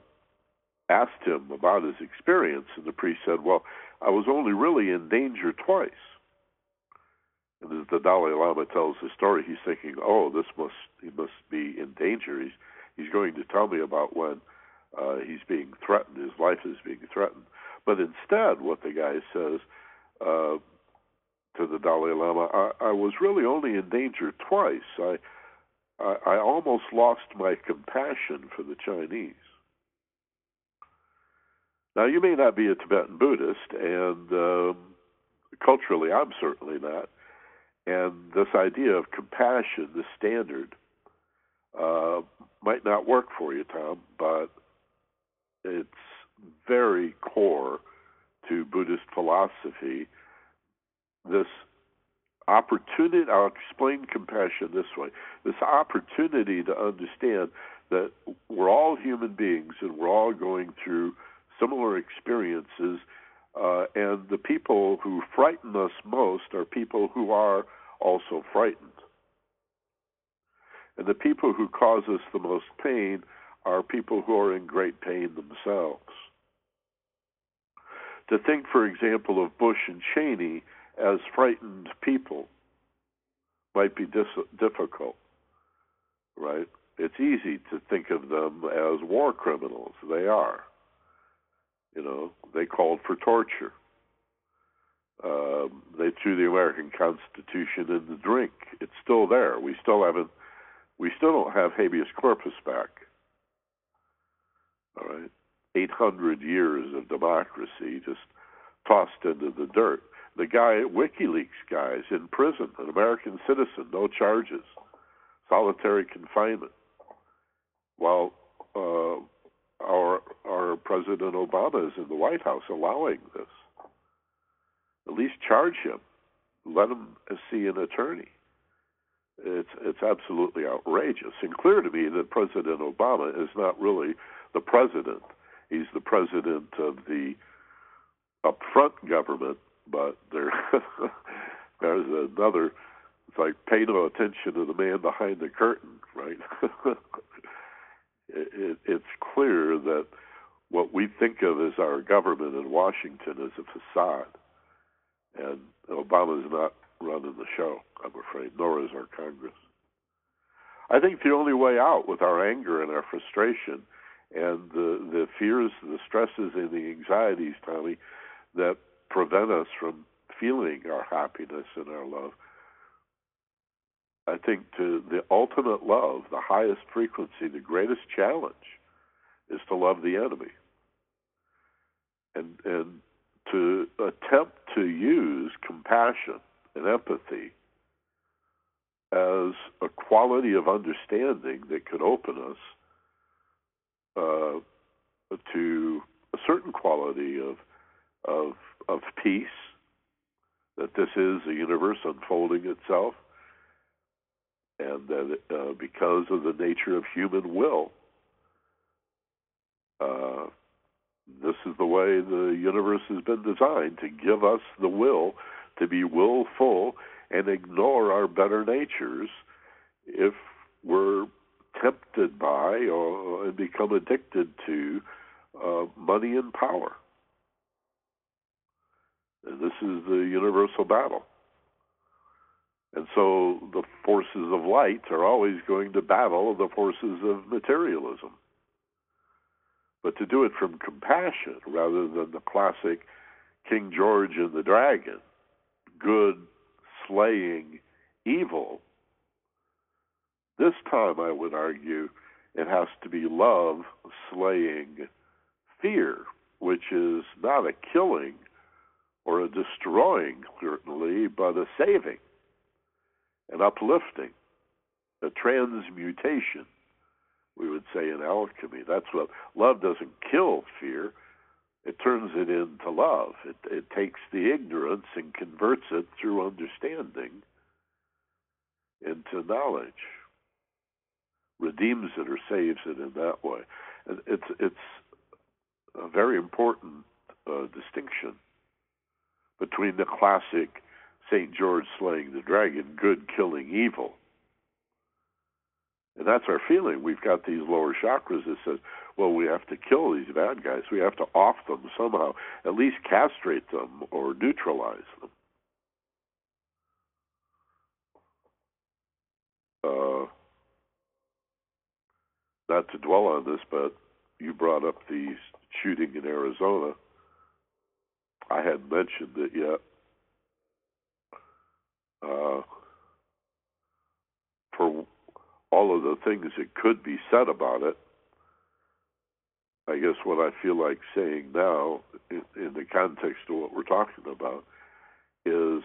asked him about his experience, and the priest said, "Well, I was only really in danger twice." And as the Dalai Lama tells the story, he's thinking, "Oh, this must he must be in danger. He's he's going to tell me about when uh, he's being threatened. His life is being threatened." But instead, what the guy says uh, to the Dalai Lama, I, I was really only in danger twice. I, I I almost lost my compassion for the Chinese. Now, you may not be a Tibetan Buddhist, and um, culturally, I'm certainly not. And this idea of compassion, the standard, uh, might not work for you, Tom, but it's very core to Buddhist philosophy. This opportunity, I'll explain compassion this way this opportunity to understand that we're all human beings and we're all going through similar experiences uh, and the people who frighten us most are people who are also frightened. And the people who cause us the most pain are people who are in great pain themselves. To think, for example, of Bush and Cheney as frightened people might be dis- difficult, right? It's easy to think of them as war criminals. They are. You know, they called for torture. Um, they threw the American Constitution in the drink. It's still there. We still haven't. We still don't have habeas corpus back. All right, 800 years of democracy just tossed into the dirt. The guy, WikiLeaks guy, is in prison, an American citizen, no charges, solitary confinement. While uh, our our President Obama is in the White House allowing this. At least charge him. Let him see an attorney. It's it's absolutely outrageous and clear to me that President Obama is not really the president. He's the president of the upfront government, but there there's another. It's like pay no attention to the man behind the curtain, right? it, it's clear that what we think of as our government in Washington is a facade, and Obama is not running the show. I'm afraid, nor is our Congress. I think the only way out with our anger and our frustration and the the fears, the stresses, and the anxieties, Tommy, that prevent us from feeling our happiness and our love I think to the ultimate love, the highest frequency, the greatest challenge is to love the enemy. And and to attempt to use compassion and empathy as a quality of understanding that could open us uh, to a certain quality of of of peace. That this is a universe unfolding itself, and that uh, because of the nature of human will, uh, this is the way the universe has been designed to give us the will to be willful and ignore our better natures if we're tempted by or and become addicted to uh, money and power. And this is the universal battle. And so the forces of light are always going to battle the forces of materialism. But to do it from compassion rather than the classic King George and the dragon, good slaying evil, this time I would argue it has to be love slaying fear, which is not a killing, or a destroying, certainly, but a saving, an uplifting, a transmutation, we would say in alchemy. That's what love doesn't kill fear, it turns it into love. It, it takes the ignorance and converts it through understanding into knowledge, redeems it or saves it in that way. And it's it's a very important uh, distinction between the classic St. George slaying the dragon, good killing evil. And that's our feeling. We've got these lower chakras that says, well, we have to kill these bad guys. We have to off them somehow, at least castrate them or neutralize them. Uh, not to dwell on this, but you brought up the shooting in Arizona. I hadn't mentioned it yet. Uh, for all of the things that could be said about it, I guess what I feel like saying now, in, in the context of what we're talking about, is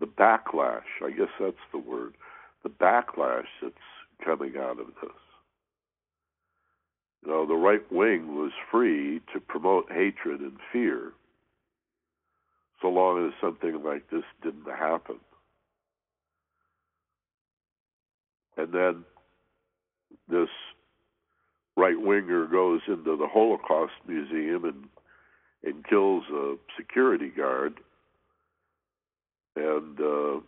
the backlash. I guess that's the word. The backlash that's coming out of this. You know, the right wing was free to promote hatred and fear so long as something like this didn't happen. And then this right winger goes into the Holocaust Museum and and kills a security guard, and uh,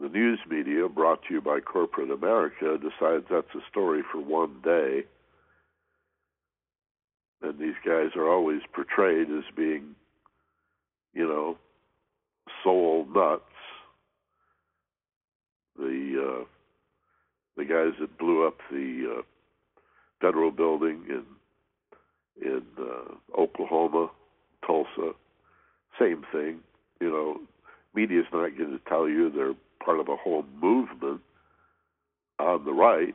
the news media, brought to you by corporate America, decides that's a story for one day and these guys are always portrayed as being, you know, soul nuts. The uh, the guys that blew up the uh, federal building in in uh, Oklahoma, Tulsa, same thing. You know, media's not going to tell you they're part of a whole movement on the right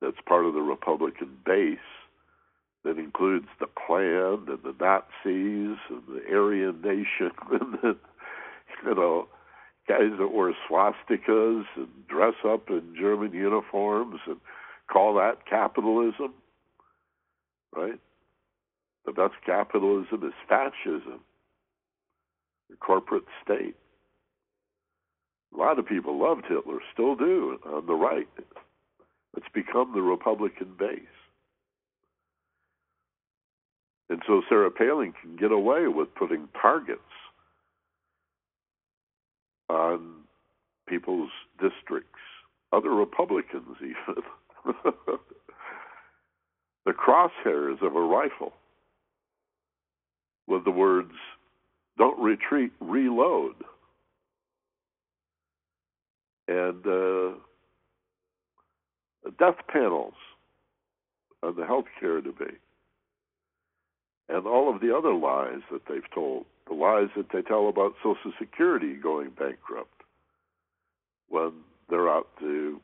that's part of the Republican base that includes the Klan and the Nazis and the Aryan Nation and the, you know guys that wear swastikas and dress up in German uniforms and call that capitalism, right? The best capitalism is fascism, the corporate state. A lot of people loved Hitler, still do on the right. It's become the Republican base. And so Sarah Palin can get away with putting targets on people's districts, other Republicans even. the crosshairs of a rifle with the words, don't retreat, reload. And uh, death panels on the health care debate and all of the other lies that they've told, the lies that they tell about Social Security going bankrupt when they're out to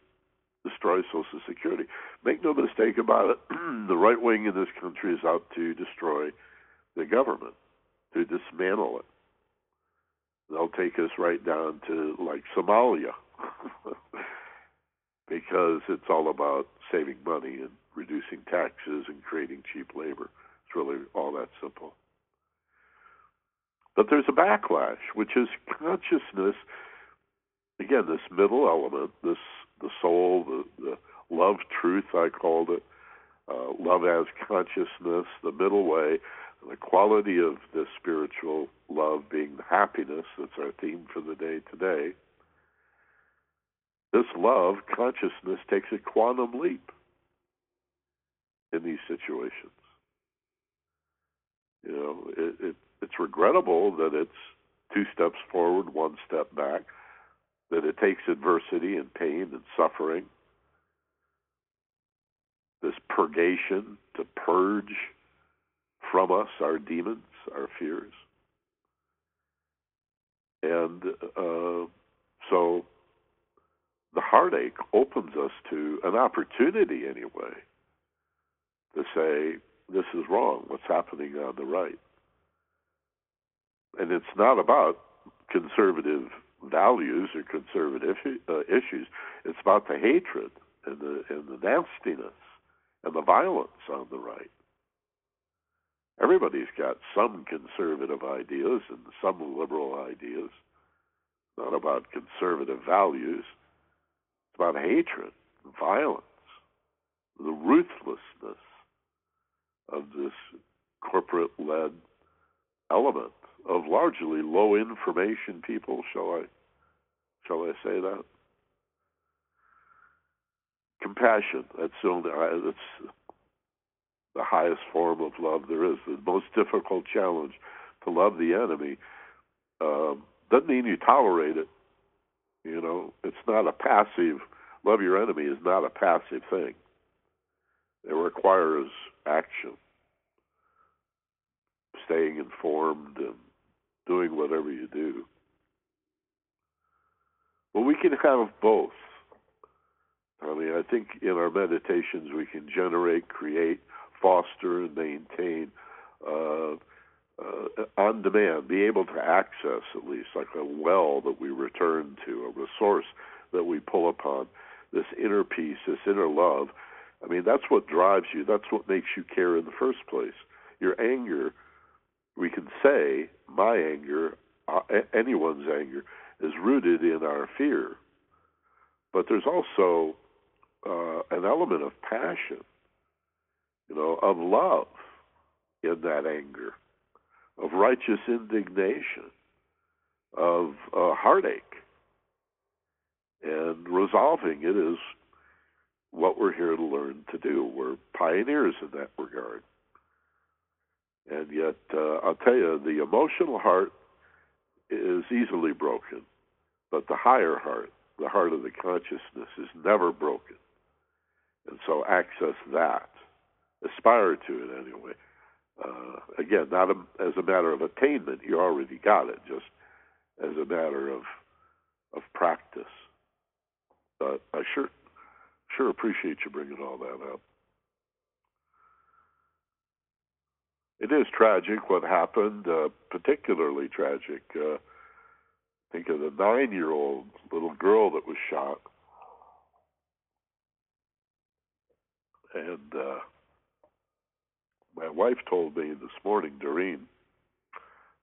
destroy Social Security. Make no mistake about it, the right wing in this country is out to destroy the government, to dismantle it. They'll take us right down to like Somalia because it's all about saving money and reducing taxes and creating cheap labor It's really all that simple. But there's a backlash, which is consciousness. Again, this middle element, this the soul, the, the love truth, I called it, uh, love as consciousness, the middle way, the quality of this spiritual love being the happiness. That's our theme for the day today. This love consciousness takes a quantum leap in these situations. You know, it, it, it's regrettable that it's two steps forward, one step back, that it takes adversity and pain and suffering, this purgation to purge from us our demons, our fears. And uh, so the heartache opens us to an opportunity, anyway, to say, this is wrong. What's happening on the right? And it's not about conservative values or conservative uh, issues. It's about the hatred and the and the nastiness and the violence on the right. Everybody's got some conservative ideas and some liberal ideas. Not about conservative values. It's about hatred, violence, the ruthlessness of this corporate led element of largely low information people, shall I shall I say that? Compassion. That's the only that's the highest form of love there is. The most difficult challenge to love the enemy um, doesn't mean you tolerate it. You know, it's not a passive. Love your enemy is not a passive thing. It requires action, staying informed and doing whatever you do. But we can have both. I mean, I think in our meditations we can generate, create, foster, and maintain uh, uh, on demand, be able to access at least like a well that we return to, a resource that we pull upon, this inner peace, this inner love. I mean, that's what drives you. That's what makes you care in the first place. Your anger, we can say, my anger, uh, anyone's anger, is rooted in our fear. But there's also uh, an element of passion, you know, of love in that anger, of righteous indignation, of uh, heartache. And resolving it is what we're here to learn to do. We're pioneers in that regard. And yet, uh, I'll tell you, the emotional heart is easily broken, but the higher heart, the heart of the consciousness, is never broken. And so access that, aspire to it anyway. Uh, again, not a, as a matter of attainment, you already got it, just as a matter of of practice. But I sure sure appreciate you bringing all that up. it is tragic what happened, uh, particularly tragic. Uh, think of the nine year old little girl that was shot. And uh, my wife told me this morning, Doreen,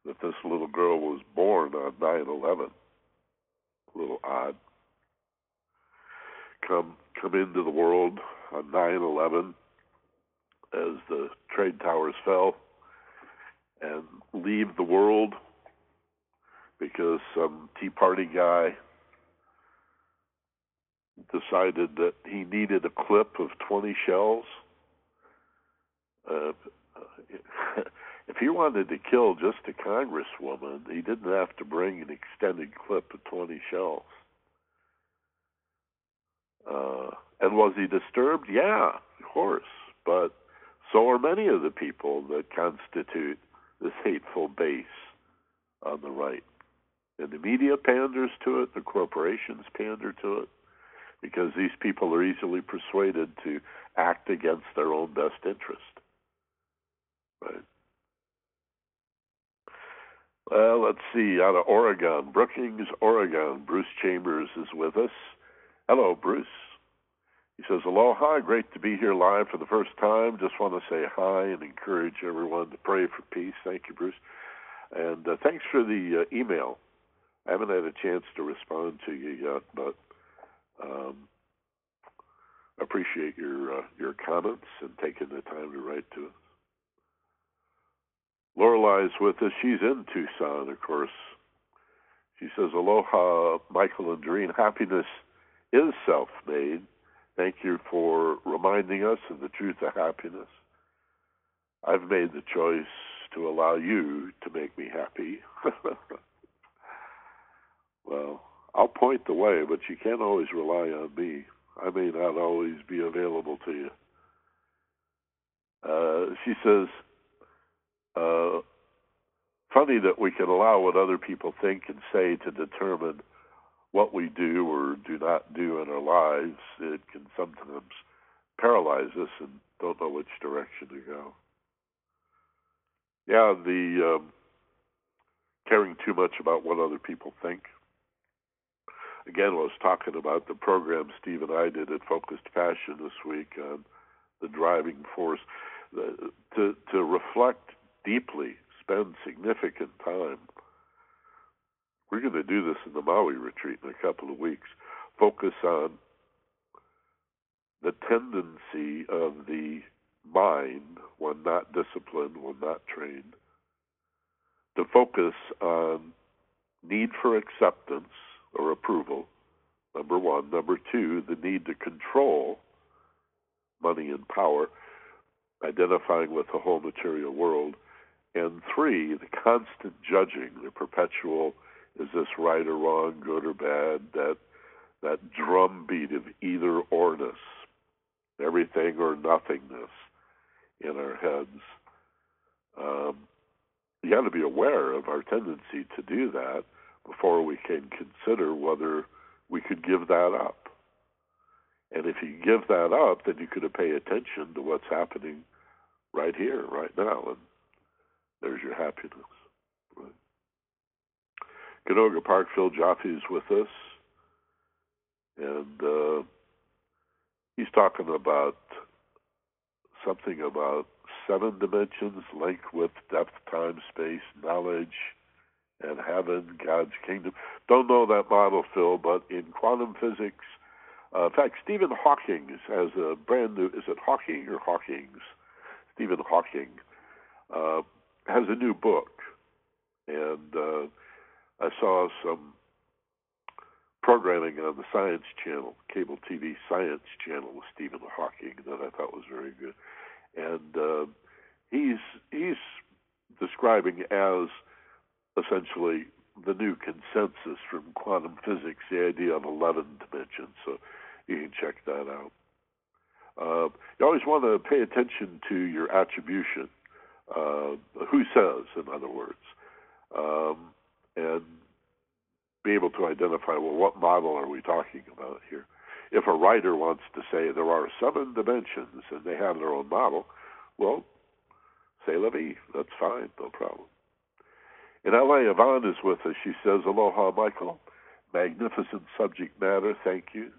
that this little girl was born on 9 11. A little odd. Come, come into the world on 9 11 as the trade towers fell and leave the world because some Tea Party guy decided that he needed a clip of 20 shells. Uh, if he wanted to kill just a congresswoman, he didn't have to bring an extended clip of 20 shells. Uh, and was he disturbed? Yeah, of course. But so are many of the people that constitute this hateful base on the right. And the media panders to it, the corporations pander to it, because these people are easily persuaded to act against their own best interest. Right? Well, let's see. Out of Oregon, Brookings, Oregon, Bruce Chambers is with us. Hello, Bruce. He says, Aloha, great to be here live for the first time. Just want to say hi and encourage everyone to pray for peace. Thank you, Bruce. And uh, thanks for the uh, email. I haven't had a chance to respond to you yet, but um, appreciate your uh, your comments and taking the time to write to us. Lorelai's with us. She's in Tucson, of course. She says, Aloha, Michael and Doreen. Happiness is self made Thank you for reminding us of the truth of happiness. I've made the choice to allow you to make me happy. well, I'll point the way, but you can't always rely on me. I may not always be available to you. Uh, she says, uh, funny that we can allow what other people think and say to determine what we do or do not do in our lives, it can sometimes paralyze us and don't know which direction to go. Yeah, the um, caring too much about what other people think. Again, I was talking about the program Steve and I did at Focused Passion this week on the driving force. The, to to reflect deeply, spend significant time. We're going to do this in the Maui retreat in a couple of weeks. Focus on the tendency of the mind, when not disciplined, when not trained, to focus on need for acceptance or approval, number one. Number two, the need to control money and power, identifying with the whole material world. And three, the constant judging, the perpetual is this right or wrong, good or bad, that that drumbeat of either orness, everything or nothingness in our heads. Um, you got to be aware of our tendency to do that before we can consider whether we could give that up. And if you give that up, then you could pay attention to what's happening right here, right now, and there's your happiness. Right? Canoga Park, Phil Joffe is with us, and uh, he's talking about something about seven dimensions, length, width, depth, time, space, knowledge, and heaven, God's kingdom. Don't know that model, Phil, but in quantum physics, uh, in fact, Stephen Hawking has a brand new. Is it Hawking or Hawking's? Stephen Hawking uh, has a new book, and uh, I saw some programming on the Science Channel, cable TV Science Channel with Stephen Hawking that I thought was very good, and uh, he's he's describing as essentially the new consensus from quantum physics, the idea of 11 dimensions. So you can check that out. Uh, you always want to pay attention to your attribution. Uh, who says, in other words, um, and be able to identify well, what model are we talking about here? If a writer wants to say there are seven dimensions and they have their own model, well, say la vie. That's fine, no problem. In LA, Yvonne is with us. She says, Aloha, Michael. Magnificent subject matter. Thank you.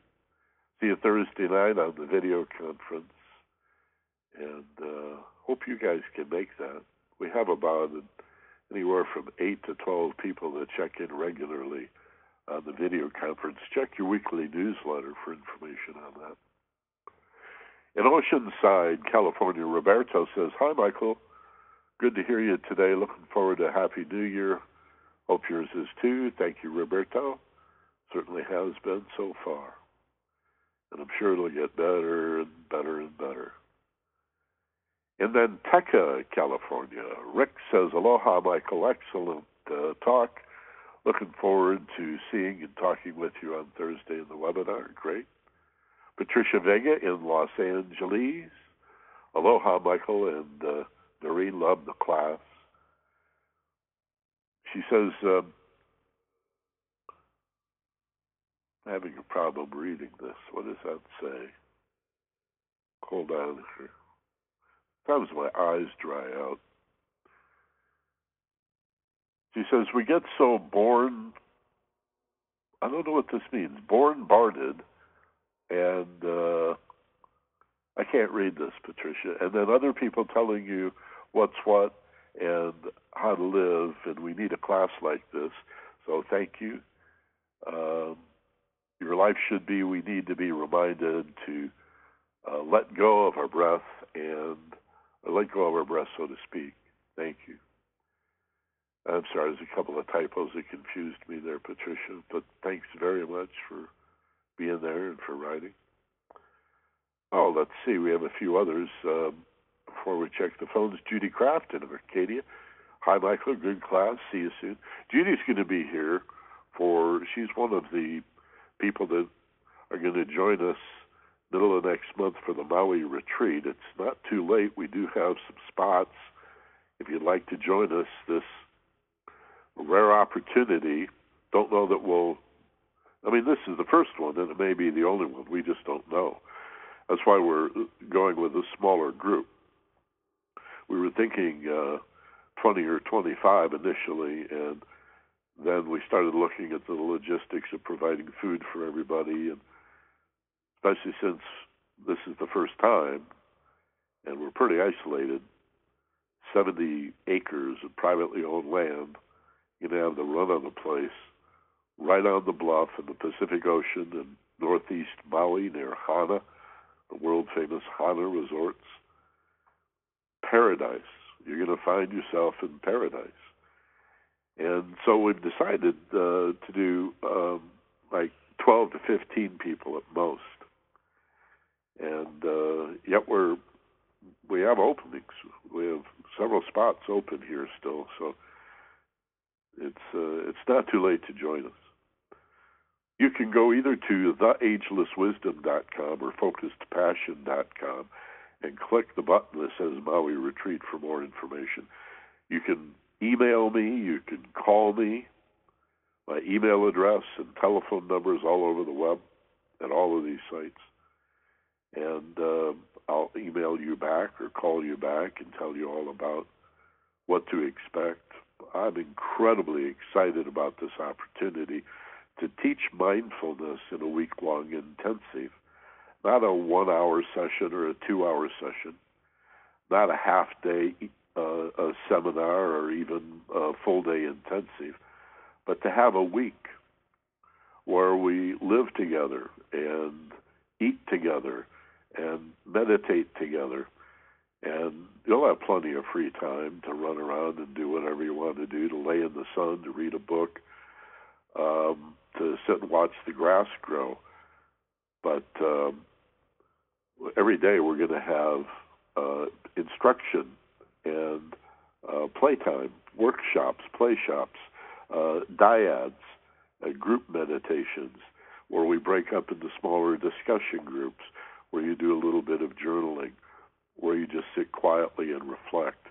See you Thursday night on the video conference. And uh, hope you guys can make that. We have about anywhere from 8 to 12 people that check in regularly on the video conference. Check your weekly newsletter for information on that. In Oceanside, California, Roberto says, Hi, Michael. Good to hear you today. Looking forward to a Happy New Year. Hope yours is too. Thank you, Roberto. Certainly has been so far. And I'm sure it'll get better and better and better. And then California. Rick says, Aloha, Michael. Excellent uh, talk. Looking forward to seeing and talking with you on Thursday in the webinar. Great. Patricia Vega in Los Angeles. Aloha, Michael, and uh, Doreen loved the class. She says, um, having a problem reading this. What does that say? Hold on here. Sometimes my eyes dry out. She says, We get so born, I don't know what this means, born barded, and uh, I can't read this, Patricia. And then other people telling you what's what and how to live, and we need a class like this. So thank you. Um, your life should be we need to be reminded to uh, let go of our breath and let go of our breath, so to speak. Thank you. I'm sorry, there's a couple of typos that confused me there, Patricia, but thanks very much for being there and for writing. Oh, let's see. We have a few others um, before we check the phones. Judy Kraft in Arcadia. Hi, Michael. Good class. See you soon. Judy's going to be here for. She's one of the people that are going to join us middle of next month for the Maui retreat. It's not too late. We do have some spots. If you'd like to join us, this rare opportunity. Don't know that we'll. I mean, this is the first one, and it may be the only one. We just don't know. That's why we're going with a smaller group. We were thinking uh, 20 or 25 initially, and then we started looking at the logistics of providing food for everybody, and especially since this is the first time, and we're pretty isolated. 70 acres of privately owned land. You know, have the run on the place right on the bluff in the Pacific Ocean in northeast Maui near Hana, the world famous Hana resorts. Paradise. You're going to find yourself in paradise. And so we've decided uh, to do um, like 12 to 15 people at most. And uh, yet we're we have openings. We have several spots open here still, so it's uh, it's not too late to join us. You can go either to theagelesswisdom.com or focusedpassion.com and click the button that says Maui Retreat for more information. You can email me, you can call me. My email address and telephone numbers all over the web at all of these sites. And uh, I'll email you back or call you back and tell you all about what to expect. I'm incredibly excited about this opportunity to teach mindfulness in a week long intensive, not a one hour session or a two hour session, not a half day uh, a seminar or even a full day intensive, but to have a week where we live together and eat together and meditate together. And you'll have plenty of free time to run around and do whatever you want to do, to lay in the sun, to read a book, um, to sit and watch the grass grow. But um, every day we're going to have uh, instruction and uh, playtime, workshops, play shops, uh, dyads, group meditations, where we break up into smaller discussion groups, where you do a little bit of journaling, where you just sit quietly and reflect.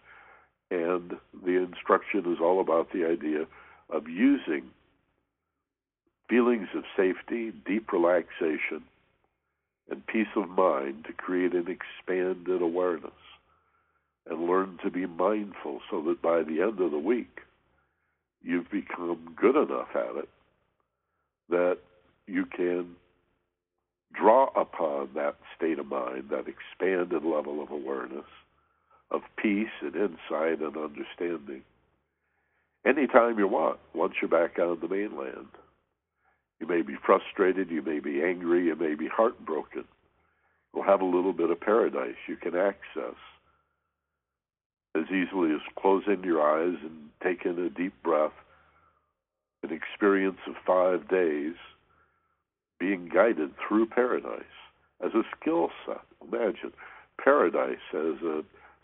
And the instruction is all about the idea of using feelings of safety, deep relaxation, and peace of mind to create an expanded awareness and learn to be mindful so that by the end of the week, you've become good enough at it that you can draw upon that state of mind, that expanded level of awareness, of peace and insight and understanding, anytime you want, once you're back on the mainland. You may be frustrated, you may be angry, you may be heartbroken. You'll have a little bit of paradise you can access as easily as closing your eyes and taking a deep breath, an experience of five days being guided through paradise as a skill set. Imagine paradise as a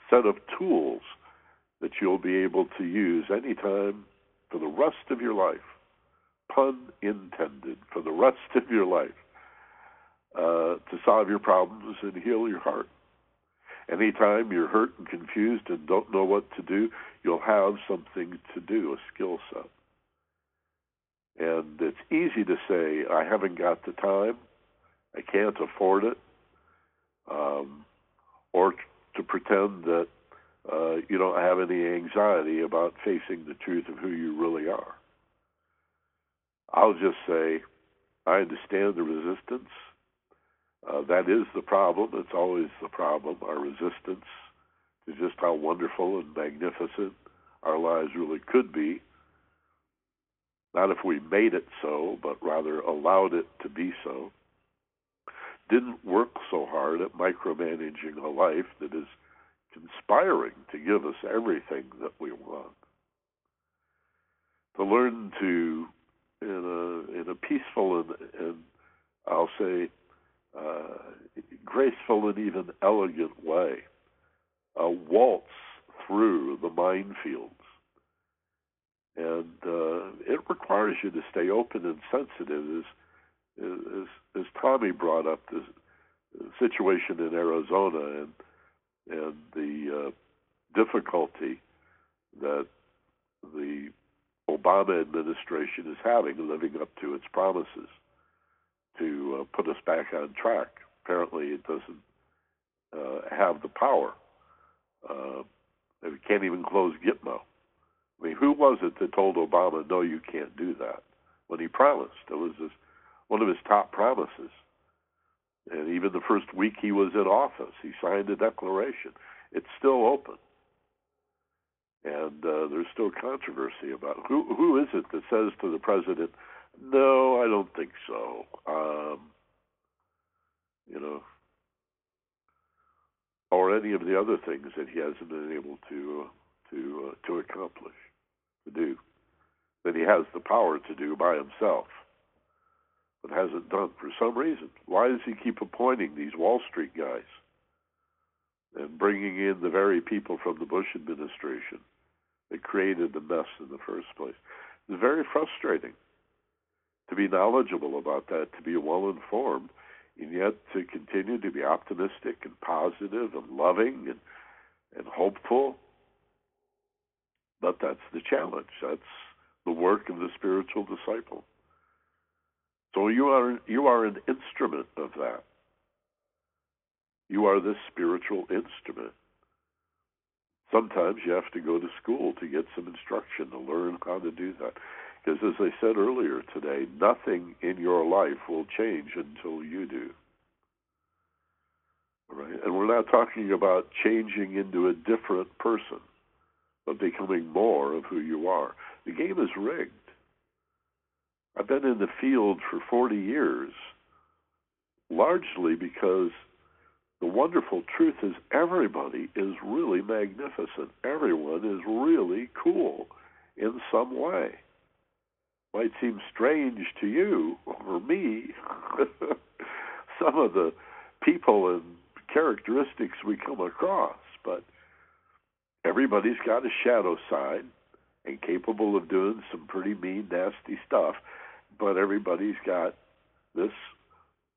set of tools that you'll be able to use anytime for the rest of your life. Pun intended, for the rest of your life, uh, to solve your problems and heal your heart. Anytime you're hurt and confused and don't know what to do, you'll have something to do, a skill set. And it's easy to say, I haven't got the time, I can't afford it, um, or to pretend that uh, you don't have any anxiety about facing the truth of who you really are. I'll just say, I understand the resistance. Uh, that is the problem. It's always the problem. Our resistance to just how wonderful and magnificent our lives really could be. Not if we made it so, but rather allowed it to be so. Didn't work so hard at micromanaging a life that is conspiring to give us everything that we want. To learn to, in a in a peaceful and, and I'll say uh, graceful and even elegant way, a waltz through the minefields. And uh, it requires you to stay open and sensitive, as, as, as Tommy brought up the situation in Arizona and and the uh, difficulty that the Obama administration is having living up to its promises to uh, put us back on track. Apparently, it doesn't uh, have the power. Uh, it can't even close Gitmo. I mean, who was it that told Obama, "No, you can't do that"? When he promised, it was one of his top promises. And even the first week he was in office, he signed a declaration. It's still open, and uh, there's still controversy about who who is it that says to the president, "No, I don't think so." Um, you know, or any of the other things that he hasn't been able to uh, to uh, to accomplish to do that he has the power to do by himself, but hasn't done for some reason. Why does he keep appointing these Wall Street guys and bringing in the very people from the Bush administration that created the mess in the first place? It's very frustrating to be knowledgeable about that, to be well informed, and yet to continue to be optimistic and positive and loving and and hopeful. But that's the challenge. That's the work of the spiritual disciple. So you are you are an instrument of that. You are this spiritual instrument. Sometimes you have to go to school to get some instruction to learn how to do that. Because as I said earlier today, nothing in your life will change until you do. Right? And we're not talking about changing into a different person, but becoming more of who you are. The game is rigged. I've been in the field for 40 years, largely because the wonderful truth is everybody is really magnificent. Everyone is really cool in some way might seem strange to you or me, some of the people and characteristics we come across, but everybody's got a shadow side and capable of doing some pretty mean, nasty stuff, but everybody's got this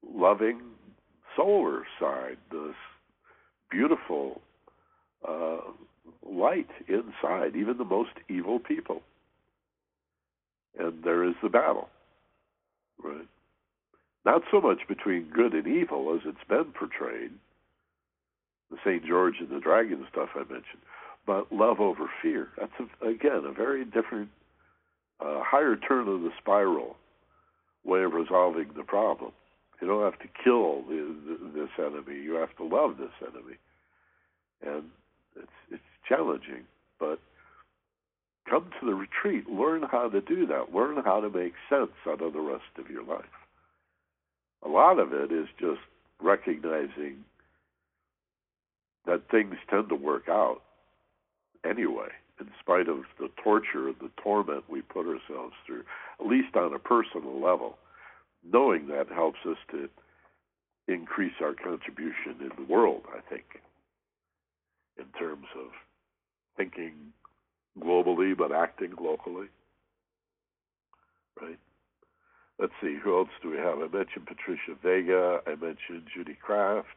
loving solar side, this beautiful uh, light inside, even the most evil people and there is the battle. Right? Not so much between good and evil as it's been portrayed, the St. George and the Dragon stuff I mentioned, but love over fear. That's, a, again, a very different, uh, higher turn of the spiral way of resolving the problem. You don't have to kill the, the, this enemy, you have to love this enemy. And it's, it's challenging, but come to the retreat, learn how to do that, learn how to make sense out of the rest of your life. A lot of it is just recognizing that things tend to work out anyway, in spite of the torture the torment we put ourselves through, at least on a personal level. Knowing that helps us to increase our contribution in the world, I think, in terms of thinking globally but acting locally. Right? Let's see, who else do we have? I mentioned Patricia Vega. I mentioned Judy Kraft,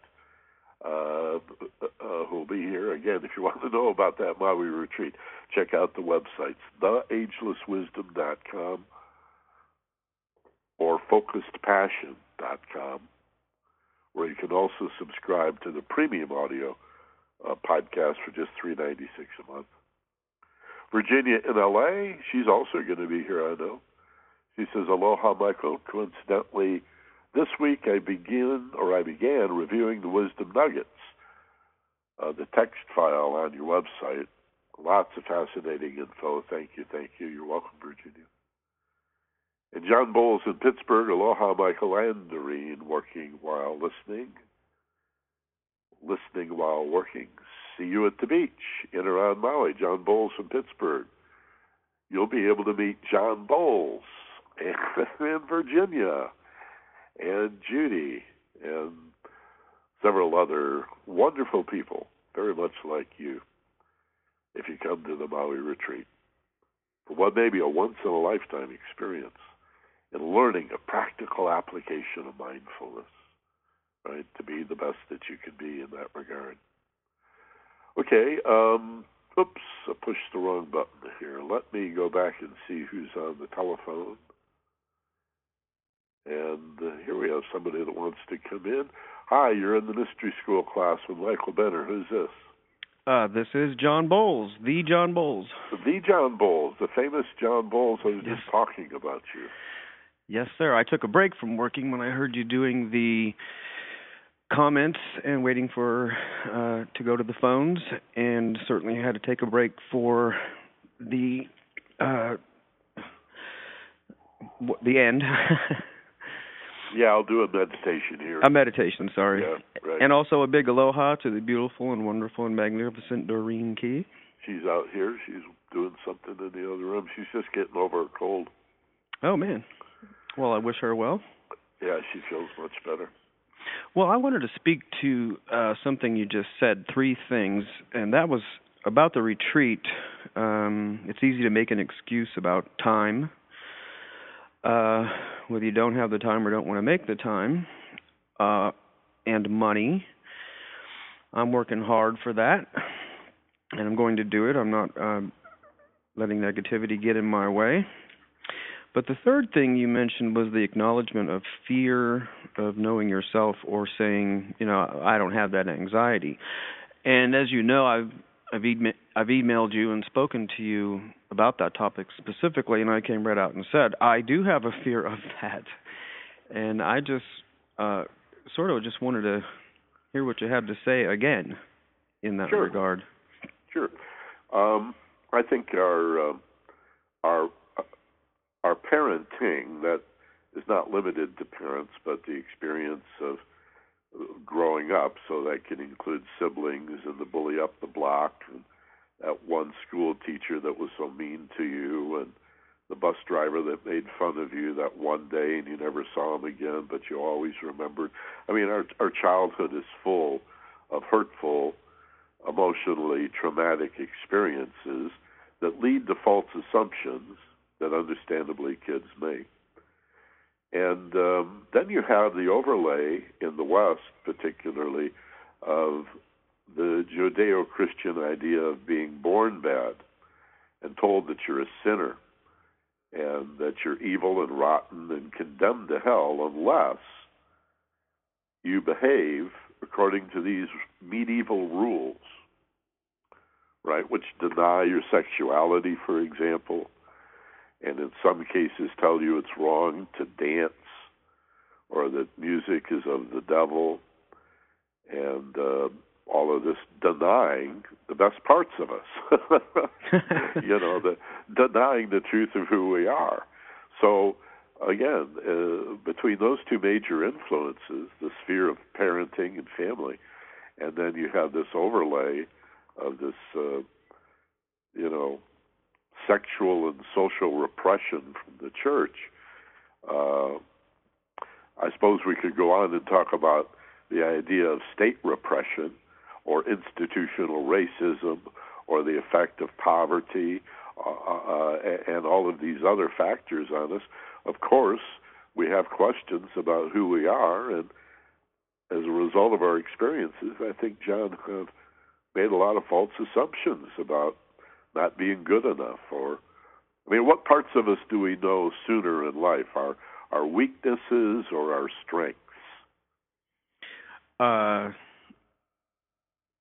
uh, uh, who'll be here. Again, if you want to know about that Maui retreat, check out the websites, theagelesswisdom.com or focusedpassion.com, where you can also subscribe to the premium audio uh, podcast for just three ninety six a month. Virginia in LA, she's also going to be here, I know. She says, Aloha, Michael. Coincidentally, this week I begin, or I began, reviewing the Wisdom Nuggets, uh, the text file on your website. Lots of fascinating info. Thank you, thank you. You're welcome, Virginia. And John Bowles in Pittsburgh, Aloha, Michael and working while listening. Listening while working. See you at the beach in around Maui. John Bowles from Pittsburgh. You'll be able to meet John Bowles in Virginia and Judy and several other wonderful people, very much like you, if you come to the Maui retreat for what may be a once in a lifetime experience in learning a practical application of mindfulness, right? To be the best that you can be in that regard. Okay, um, oops, I pushed the wrong button here. Let me go back and see who's on the telephone. And uh, here we have somebody that wants to come in. Hi, you're in the mystery school class with Michael Benner. Who's this? Uh, this is John Bowles, the John Bowles. The John Bowles, the famous John Bowles I was Yes. just talking about you. Yes, sir. I took a break from working when I heard you doing the comments and waiting for uh, to go to the phones, and certainly had to take a break for the uh, the end. Yeah, I'll do a meditation here. a meditation, sorry. Yeah, right. And also a big aloha to the beautiful and wonderful and magnificent Doreen Key. She's out here. She's doing something in the other room. She's just getting over a cold. Oh man. Well, I wish her well. Yeah, she feels much better. Well, I wanted to speak to uh, something you just said, three things, and that was about the retreat. Um, it's easy to make an excuse about time, uh, whether you don't have the time or don't want to make the time, uh, and money. I'm working hard for that, and I'm going to do it. I'm not um, letting negativity get in my way. But the third thing you mentioned was the acknowledgement of fear of knowing yourself or saying, you know, I don't have that anxiety. And as you know, I've I've, I've emailed you and spoken to you about that topic specifically, and I came right out and said I do have a fear of that, and I just uh, sort of just wanted to hear what you had to say again in that Sure. regard. Sure. Um, I think our um our our parenting that is not limited to parents, but the experience of growing up. So that can include siblings and the bully up the block, and that one school teacher that was so mean to you, and the bus driver that made fun of you that one day and you never saw him again, but you always remembered. I mean, our our childhood is full of hurtful, emotionally traumatic experiences that lead to false assumptions that understandably kids make. And um, then you have the overlay in the West, particularly, of the Judeo Christian idea of being born bad and told that you're a sinner and that you're evil and rotten and condemned to hell unless you behave according to these medieval rules, right, which deny your sexuality, for example, and in some cases tell you it's wrong to dance or that music is of the devil and uh, all of this denying the best parts of us you know the denying the truth of who we are so again uh, between those two major influences the sphere of parenting and family and then you have this overlay of this uh, you know sexual and social repression from the church. Uh, I suppose we could go on and talk about the idea of state repression or institutional racism or the effect of poverty uh, uh, and all of these other factors on us. Of course, we have questions about who we are, and as a result of our experiences, I think John made a lot of false assumptions about not being good enough or I mean what parts of us do we know sooner in life our our weaknesses or our strengths Uh,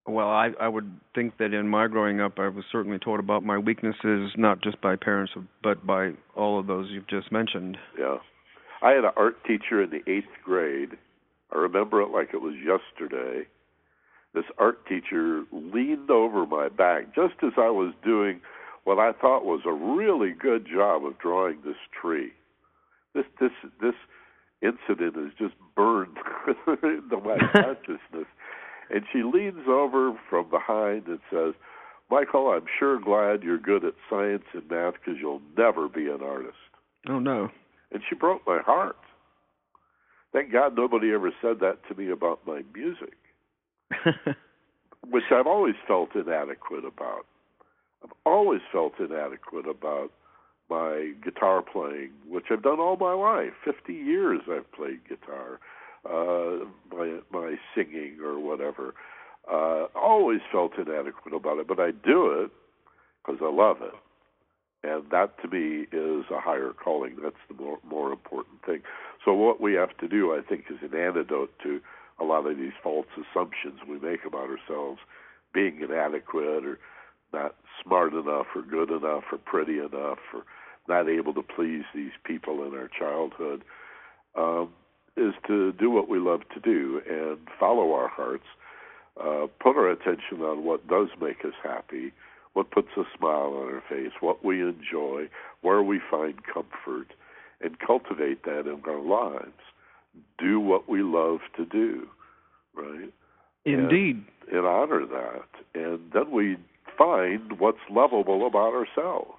well, I I would think that in my growing up, I was certainly taught about my weaknesses, not just by parents, but by all of those you've just mentioned. yeah I had an art teacher in the 8th grade I remember it like it was yesterday this art teacher leaned over my back just as I was doing what I thought was a really good job of drawing this tree this this this incident is just burned into my consciousness. And she leans over from behind and says, Michael, I'm sure glad you're good at science and math because you'll never be an artist. Oh no. And she broke my heart. Thank God nobody ever said that to me about my music, which I've always felt inadequate about. I've always felt inadequate about my guitar playing, which I've done all my life. Fifty years I've played guitar. Uh, my my singing or whatever. Uh, always felt inadequate about it, but I do it because I love it, and that to me is a higher calling. That's the more more important thing. So what we have to do, I think, is an antidote to a lot of these false assumptions we make about ourselves. being inadequate or not smart enough or good enough or pretty enough or not able to please these people in our childhood um, is to do what we love to do and follow our hearts, uh, put our attention on what does make us happy, what puts a smile on our face, what we enjoy, where we find comfort, and cultivate that in our lives. Do what we love to do, right? Indeed. And, and honor that. And then we find what's lovable about ourselves.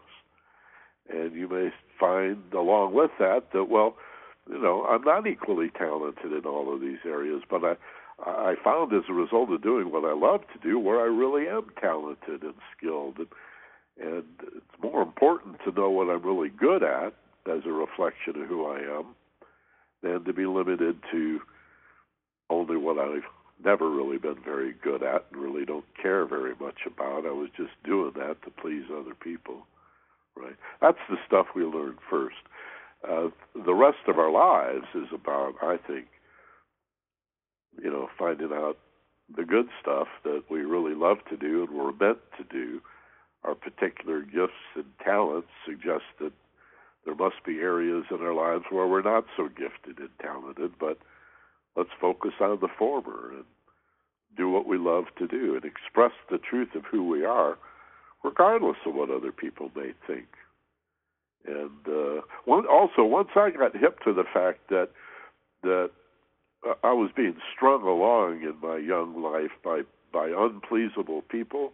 And you may find along with that that, well, you know, I'm not equally talented in all of these areas, but I I found as a result of doing what I love to do where I really am talented and skilled and and it's more important to know what I'm really good at as a reflection of who I am than to be limited to only what I've never really been very good at and really don't care very much about. I was just doing that to please other people. Right? That's the stuff we learn first. Uh, the rest of our lives is about, I think, you know, finding out the good stuff that we really love to do and we're meant to do. Our particular gifts and talents suggest that there must be areas in our lives where we're not so gifted and talented, but let's focus on the former and do what we love to do and express the truth of who we are, regardless of what other people may think. And uh, one, also, once I got hip to the fact that that I was being strung along in my young life by by unpleasable people,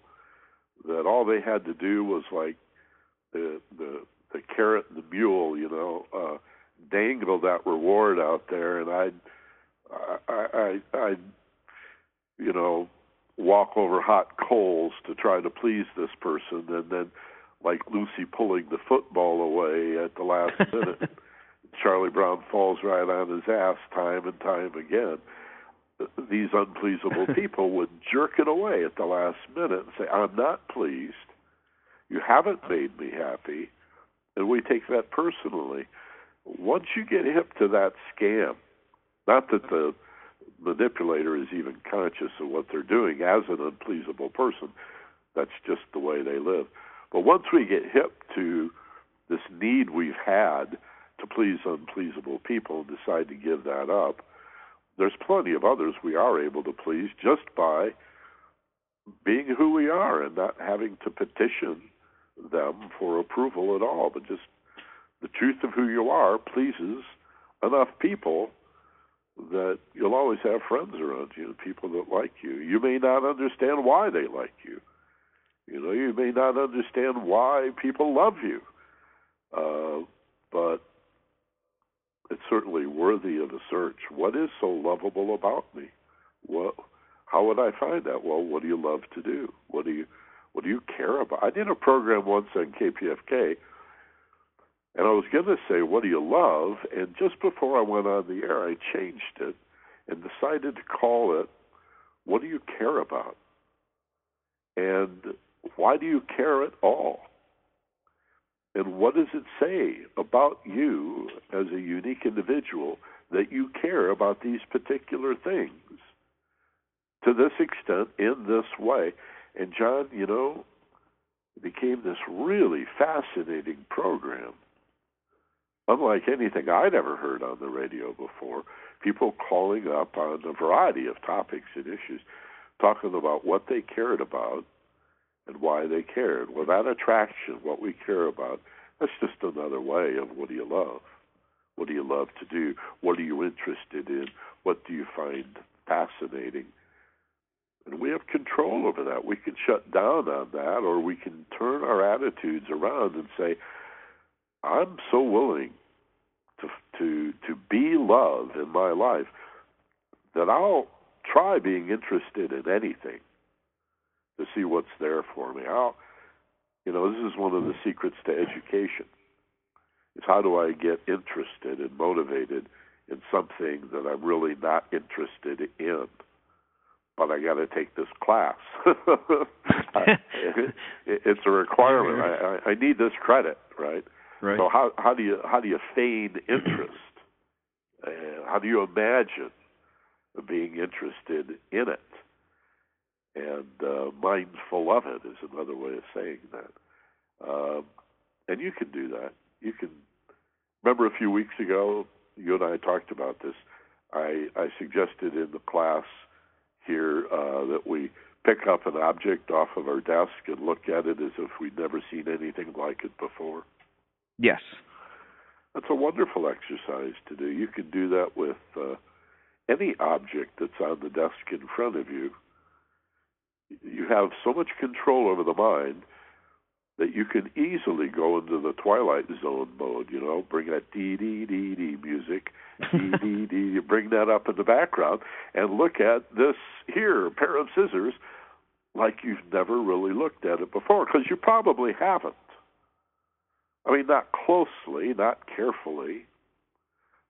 that all they had to do was like the the the carrot and the mule, you know, uh, dangle that reward out there, and I'd I I I'd you know walk over hot coals to try to please this person, and then like Lucy pulling the football away at the last minute. Charlie Brown falls right on his ass time and time again. These unpleasable people would jerk it away at the last minute and say, I'm not pleased. You haven't made me happy. And we take that personally. Once you get hip to that scam, not that the manipulator is even conscious of what they're doing as an unpleasable person, that's just the way they live. But once we get hip to this need we've had to please unpleasable people and decide to give that up, there's plenty of others we are able to please just by being who we are and not having to petition them for approval at all, but just the truth of who you are pleases enough people that you'll always have friends around you, people that like you. You may not understand why they like you. You know, you may not understand why people love you, uh, but it's certainly worthy of a search. What is so lovable about me? What? How would I find that? Well, what do you love to do? What do you What do you care about? I did a program once on KPFK, and I was going to say, "What do you love?" And just before I went on the air, I changed it and decided to call it, "What do you care about?" And why do you care at all? And what does it say about you as a unique individual that you care about these particular things to this extent in this way? And John, you know, it became this really fascinating program. Unlike anything I'd ever heard on the radio before, people calling up on a variety of topics and issues, talking about what they cared about and why they cared. Well, that attraction, what we care about, that's just another way of what do you love? What do you love to do? What are you interested in? What do you find fascinating? And we have control over that. We can shut down on that, or we can turn our attitudes around and say, I'm so willing to to to be love in my life that I'll try being interested in anything to see what's there for me. How, you know, this is one of the secrets to education. Is how do I get interested and motivated in something that I'm really not interested in? But I got to take this class. I, it's a requirement. I, I need this credit, right? Right. So how how do you how do you feign interest? Uh, how do you imagine being interested in it? And uh, mindful of it is another way of saying that. Um, and you can do that. You can remember a few weeks ago, you and I talked about this. I, I suggested in the class here uh, that we pick up an object off of our desk and look at it as if we'd never seen anything like it before. Yes. That's a wonderful exercise to do. You can do that with uh, any object that's on the desk in front of you. You have so much control over the mind that you can easily go into the twilight zone mode. You know, bring that dee dee dee dee music, dee dee dee. You bring that up in the background and look at this here pair of scissors like you've never really looked at it before because you probably haven't. I mean, not closely, not carefully,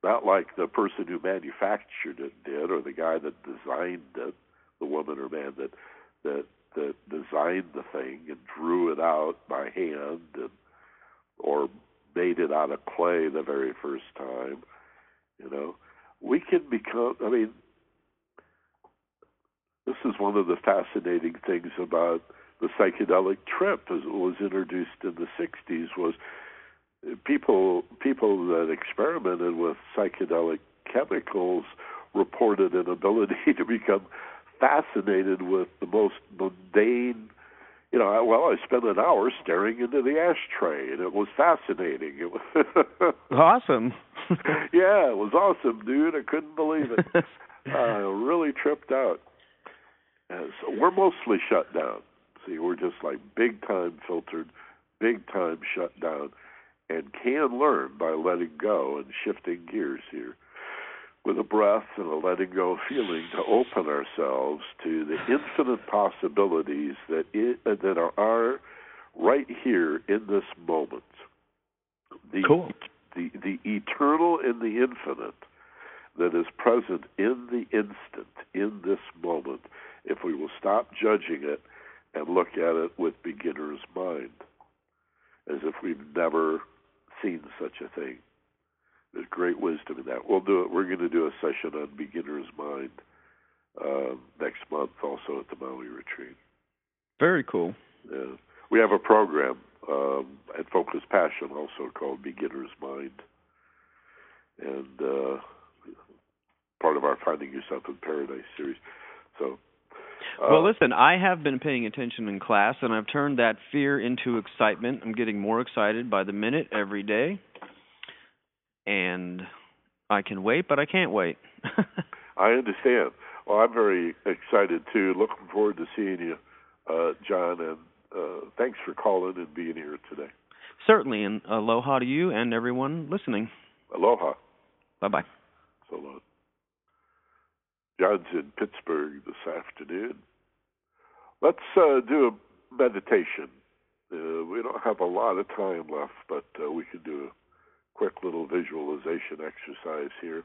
not like the person who manufactured it did, or the guy that designed it, the woman or man that that that designed the thing and drew it out by hand, and or made it out of clay the very first time. You know, we can become. I mean, this is one of the fascinating things about the psychedelic trip as it was introduced in the 60s was people people that experimented with psychedelic chemicals reported an ability to become fascinated with the most mundane you know well i spent an hour staring into the ashtray and it was fascinating. It was awesome. Yeah it was awesome dude. I couldn't believe it. I uh, really tripped out. And so we're mostly shut down. See we're just like big time filtered big time shut down. And can learn by letting go and shifting gears here with a breath and a letting go feeling to open ourselves to the infinite possibilities that it, uh, that are, are right here in this moment. The, cool. The the eternal and the infinite that is present in the instant, in this moment, if we will stop judging it and look at it with beginner's mind, as if we've never seen such a thing. There's great wisdom in that. We'll do it. We're going to do a session on beginner's mind uh, next month, also at the Maui retreat. Very cool. Yeah. We have a program um, at Focused Passion also called Beginner's Mind, and uh, part of our Finding Yourself in Paradise series. So uh, well, listen, I have been paying attention in class, and I've turned that fear into excitement. I'm getting more excited by the minute every day, and I can wait, but I can't wait. I understand. Well, I'm very excited too. Looking forward to seeing you, uh, John, and uh, thanks for calling and being here today. Certainly, and aloha to you and everyone listening. Aloha. Bye bye. So long. John's in Pittsburgh this afternoon. Let's uh, do a meditation. Uh, we don't have a lot of time left, but uh, we can do a quick little visualization exercise here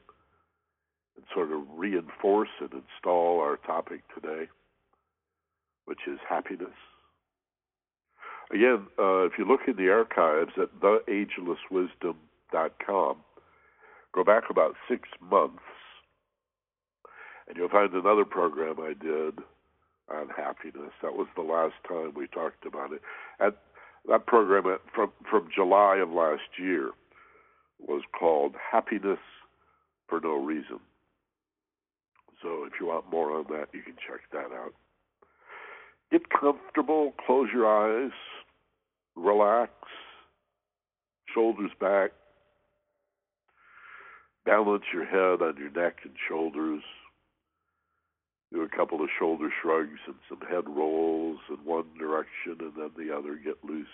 and sort of reinforce and install our topic today, which is happiness. Again, uh, if you look in the archives at theagelesswisdom.com, go back about six months and you'll find another program I did on happiness. That was the last time we talked about it. And that program from from July of last year was called Happiness for No Reason. So if you want more on that, you can check that out. Get comfortable, close your eyes, relax, shoulders back, balance your head on your neck and shoulders do a couple of shoulder shrugs and some head rolls in one direction and then the other, get loose.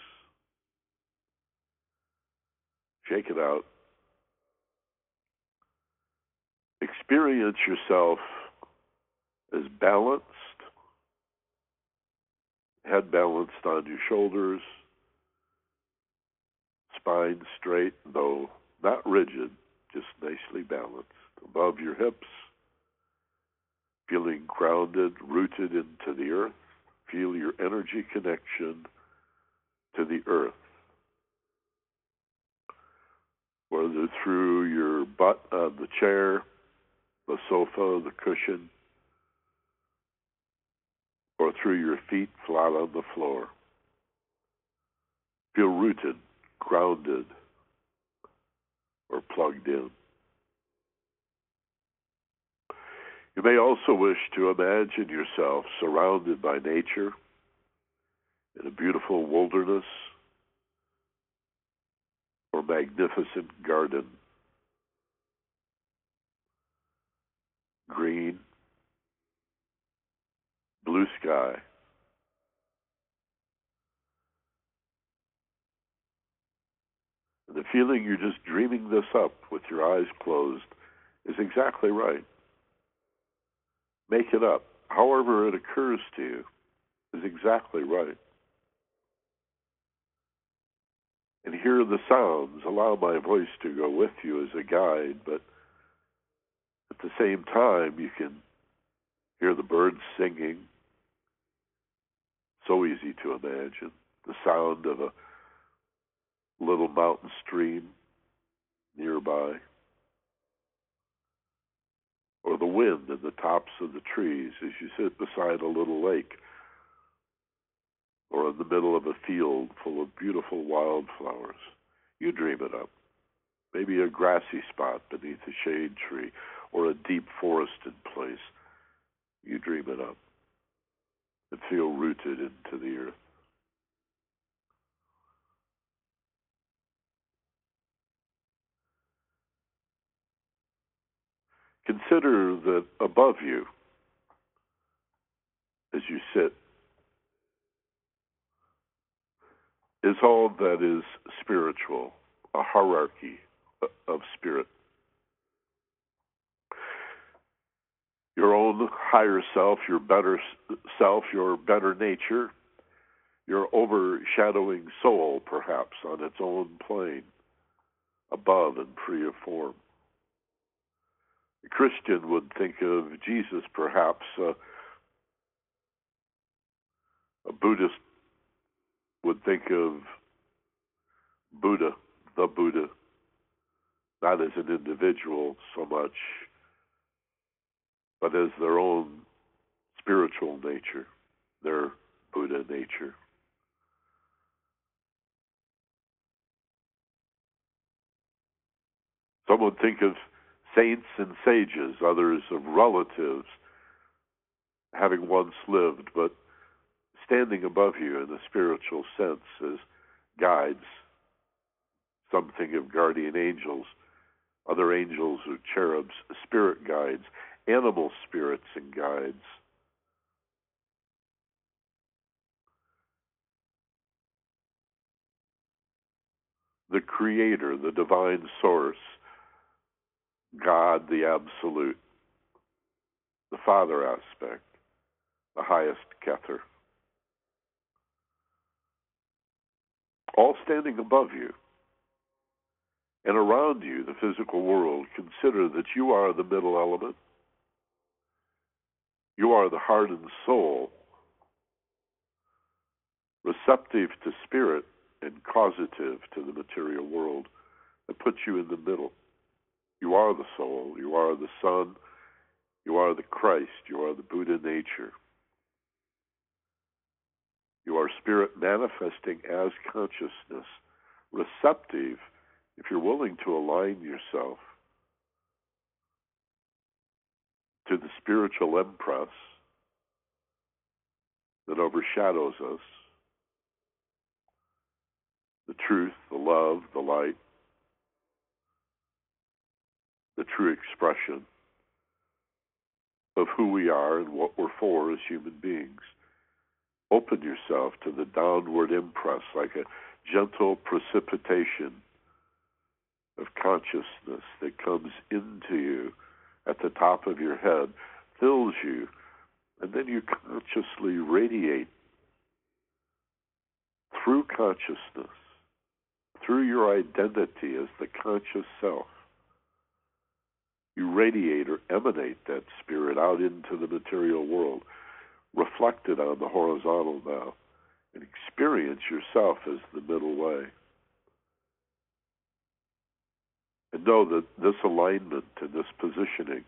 Shake it out. Experience yourself as balanced, head balanced on your shoulders, spine straight, though not rigid, just nicely balanced. Above your hips, feeling grounded, rooted into the earth. Feel your energy connection to the earth. Whether through your butt on the chair, the sofa, the cushion, or through your feet flat on the floor. Feel rooted, grounded, or plugged in. You may also wish to imagine yourself surrounded by nature in a beautiful wilderness or magnificent garden. Green, blue sky. The feeling you're just dreaming this up with your eyes closed is exactly right. Make it up. However, it occurs to you is exactly right. And hear the sounds. Allow my voice to go with you as a guide, but the same time, you can hear the birds singing. So easy to imagine. The sound of a little mountain stream nearby or the wind in the tops of the trees as you sit beside a little lake or in the middle of a field full of beautiful wildflowers. You dream it up. Maybe a grassy spot beneath a shade tree or a deep forested place. You dream it up and feel rooted into the earth. Consider that above you, as you sit, is all that is spiritual, a hierarchy of spirit. Your own higher self, your better self, your better nature, your overshadowing soul, perhaps, on its own plane, above and free of form. A Christian would think of Jesus, perhaps. Uh, a Buddhist would think of Buddha, the Buddha, not as an individual so much, but as their own spiritual nature, their Buddha nature. Some would think of saints and sages, others of relatives, having once lived, but standing above you in a spiritual sense as guides. Some think of guardian angels, other angels or cherubs, spirit guides, animal spirits and guides. The Creator, the divine source, God the Absolute, the Father aspect, the highest Kether. All standing above you. And around you, the physical world, consider that you are the middle element. You are the heart and soul, receptive to spirit and causative to the material world that puts you in the middle. You are the soul. You are the sun, You are the Christ. You are the Buddha nature. You are spirit manifesting as consciousness, receptive if you're willing to align yourself to the spiritual impress that overshadows us the truth, the love, the light, the true expression of who we are and what we're for as human beings. Open yourself to the downward impress like a gentle precipitation of consciousness that comes into you at the top of your head, fills you, and then you consciously radiate through consciousness, through your identity as the conscious self you radiate or emanate that spirit out into the material world, reflect it on the horizontal now, and experience yourself as the middle way. And know that this alignment and this positioning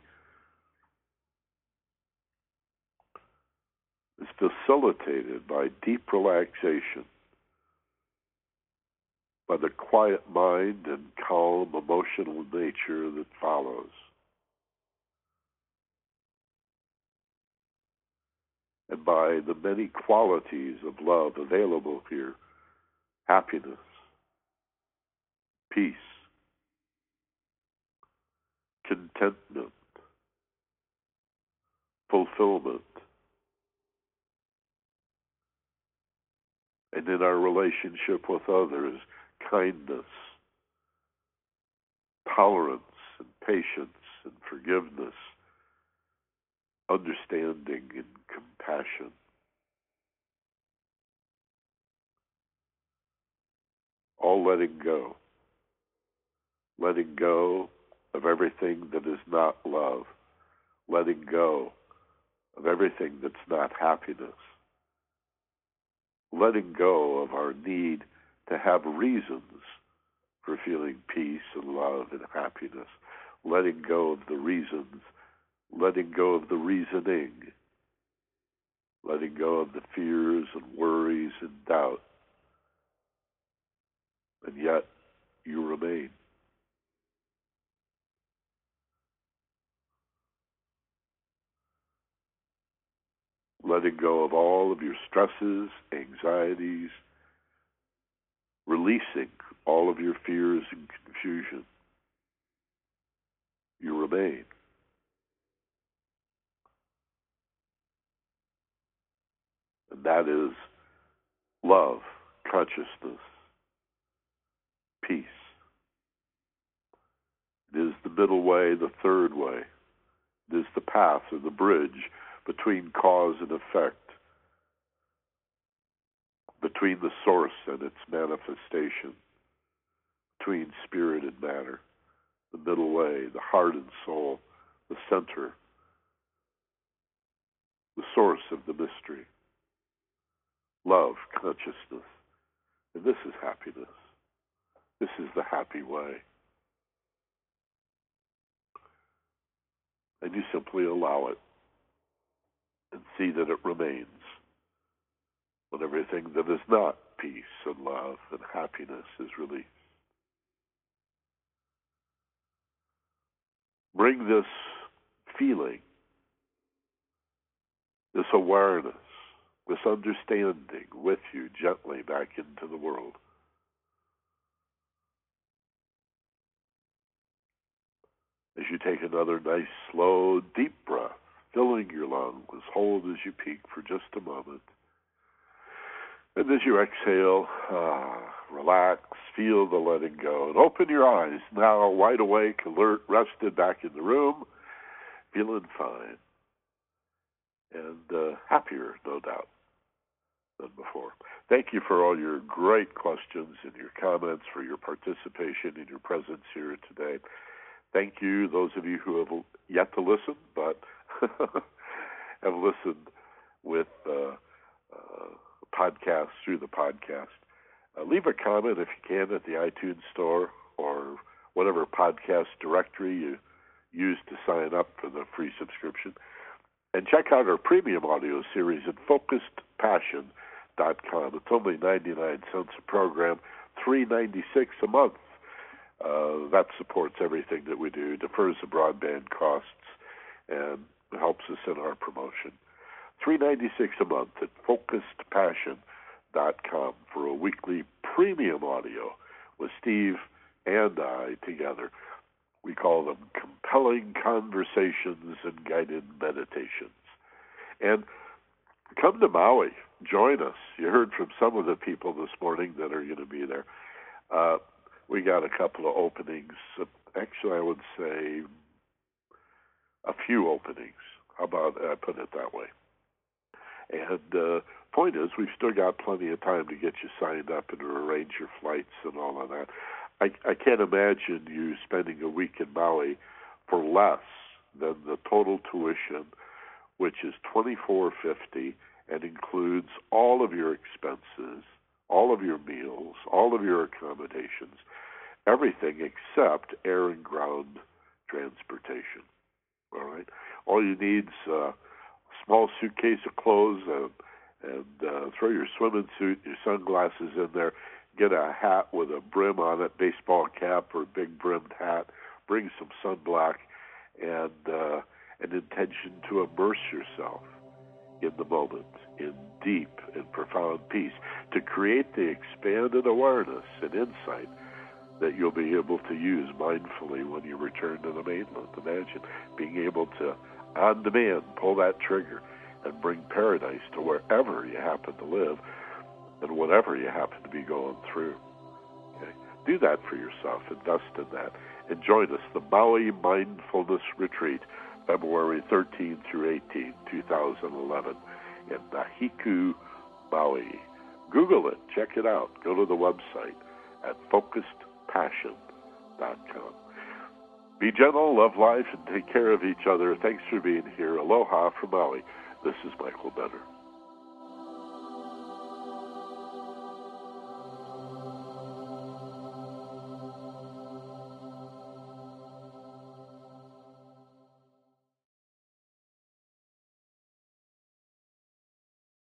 is facilitated by deep relaxation, by the quiet mind and calm emotional nature that follows. And by the many qualities of love available here happiness, peace, contentment, fulfillment, and in our relationship with others, kindness, tolerance, and patience, and forgiveness, understanding, and compassion. All letting go. Letting go of everything that is not love. Letting go of everything that's not happiness letting go of our need to have reasons for feeling peace and love and happiness, letting go of the reasons, letting go of the reasoning, letting go of the fears and worries and doubt. And yet, you remain. Letting go of all of your stresses, anxieties, releasing all of your fears and confusion. You remain. And that is love, consciousness, peace. It is the middle way, the third way. It is the path or the bridge between cause and effect, between the source and its manifestation, between spirit and matter, the middle way, the heart and soul, the center, the source of the mystery, love, consciousness. And this is happiness. This is the happy way. And you simply allow it and see that it remains when everything that is not peace and love and happiness is released. Bring this feeling, this awareness, this understanding with you gently back into the world. As you take another nice, slow, deep breath filling your lungs as hold as you peak for just a moment. And as you exhale, uh, relax, feel the letting go, and open your eyes now wide awake, alert, rested back in the room, feeling fine, and uh, happier, no doubt, than before. Thank you for all your great questions and your comments, for your participation and your presence here today. Thank you, those of you who have yet to listen, but have listened with uh, uh, podcasts through the podcast. Uh, leave a comment if you can at the iTunes store or whatever podcast directory you use to sign up for the free subscription. And check out our premium audio series at focusedpassion.com. It's only 99 cents a program, 3.96 a month. Uh, that supports everything that we do, defers the broadband costs, and helps us in our promotion. Three ninety six a month at focusedpassion.com for a weekly premium audio with Steve and I together. We call them compelling conversations and guided meditations. And come to Maui, join us. You heard from some of the people this morning that are going to be there. Uh, we got a couple of openings. Actually, I would say a few openings. How about I put it that way? And uh, point is, we've still got plenty of time to get you signed up and to arrange your flights and all of that. I, I can't imagine you spending a week in Maui for less than the total tuition, which is twenty four fifty and includes all of your expenses, all of your meals, all of your accommodations, everything except air and ground transportation. All right. All you need's a small suitcase of clothes and and uh, throw your swimming suit, your sunglasses in there. Get a hat with a brim on it, baseball cap or a big brimmed hat. Bring some sunblock and uh, an intention to immerse yourself in the moment, in deep and profound peace, to create the expanded awareness and insight that you'll be able to use mindfully when you return to the mainland. Imagine being able to, on demand, pull that trigger and bring paradise to wherever you happen to live and whatever you happen to be going through. Okay? Do that for yourself. Invest in that. And join us, the Maui Mindfulness Retreat, February 13 through 18, 2011, in Nahiku, Maui. Google it. Check it out. Go to the website at focusedpassion.com. Be gentle, love life, and take care of each other. Thanks for being here. Aloha from Maui. This is Michael Benner.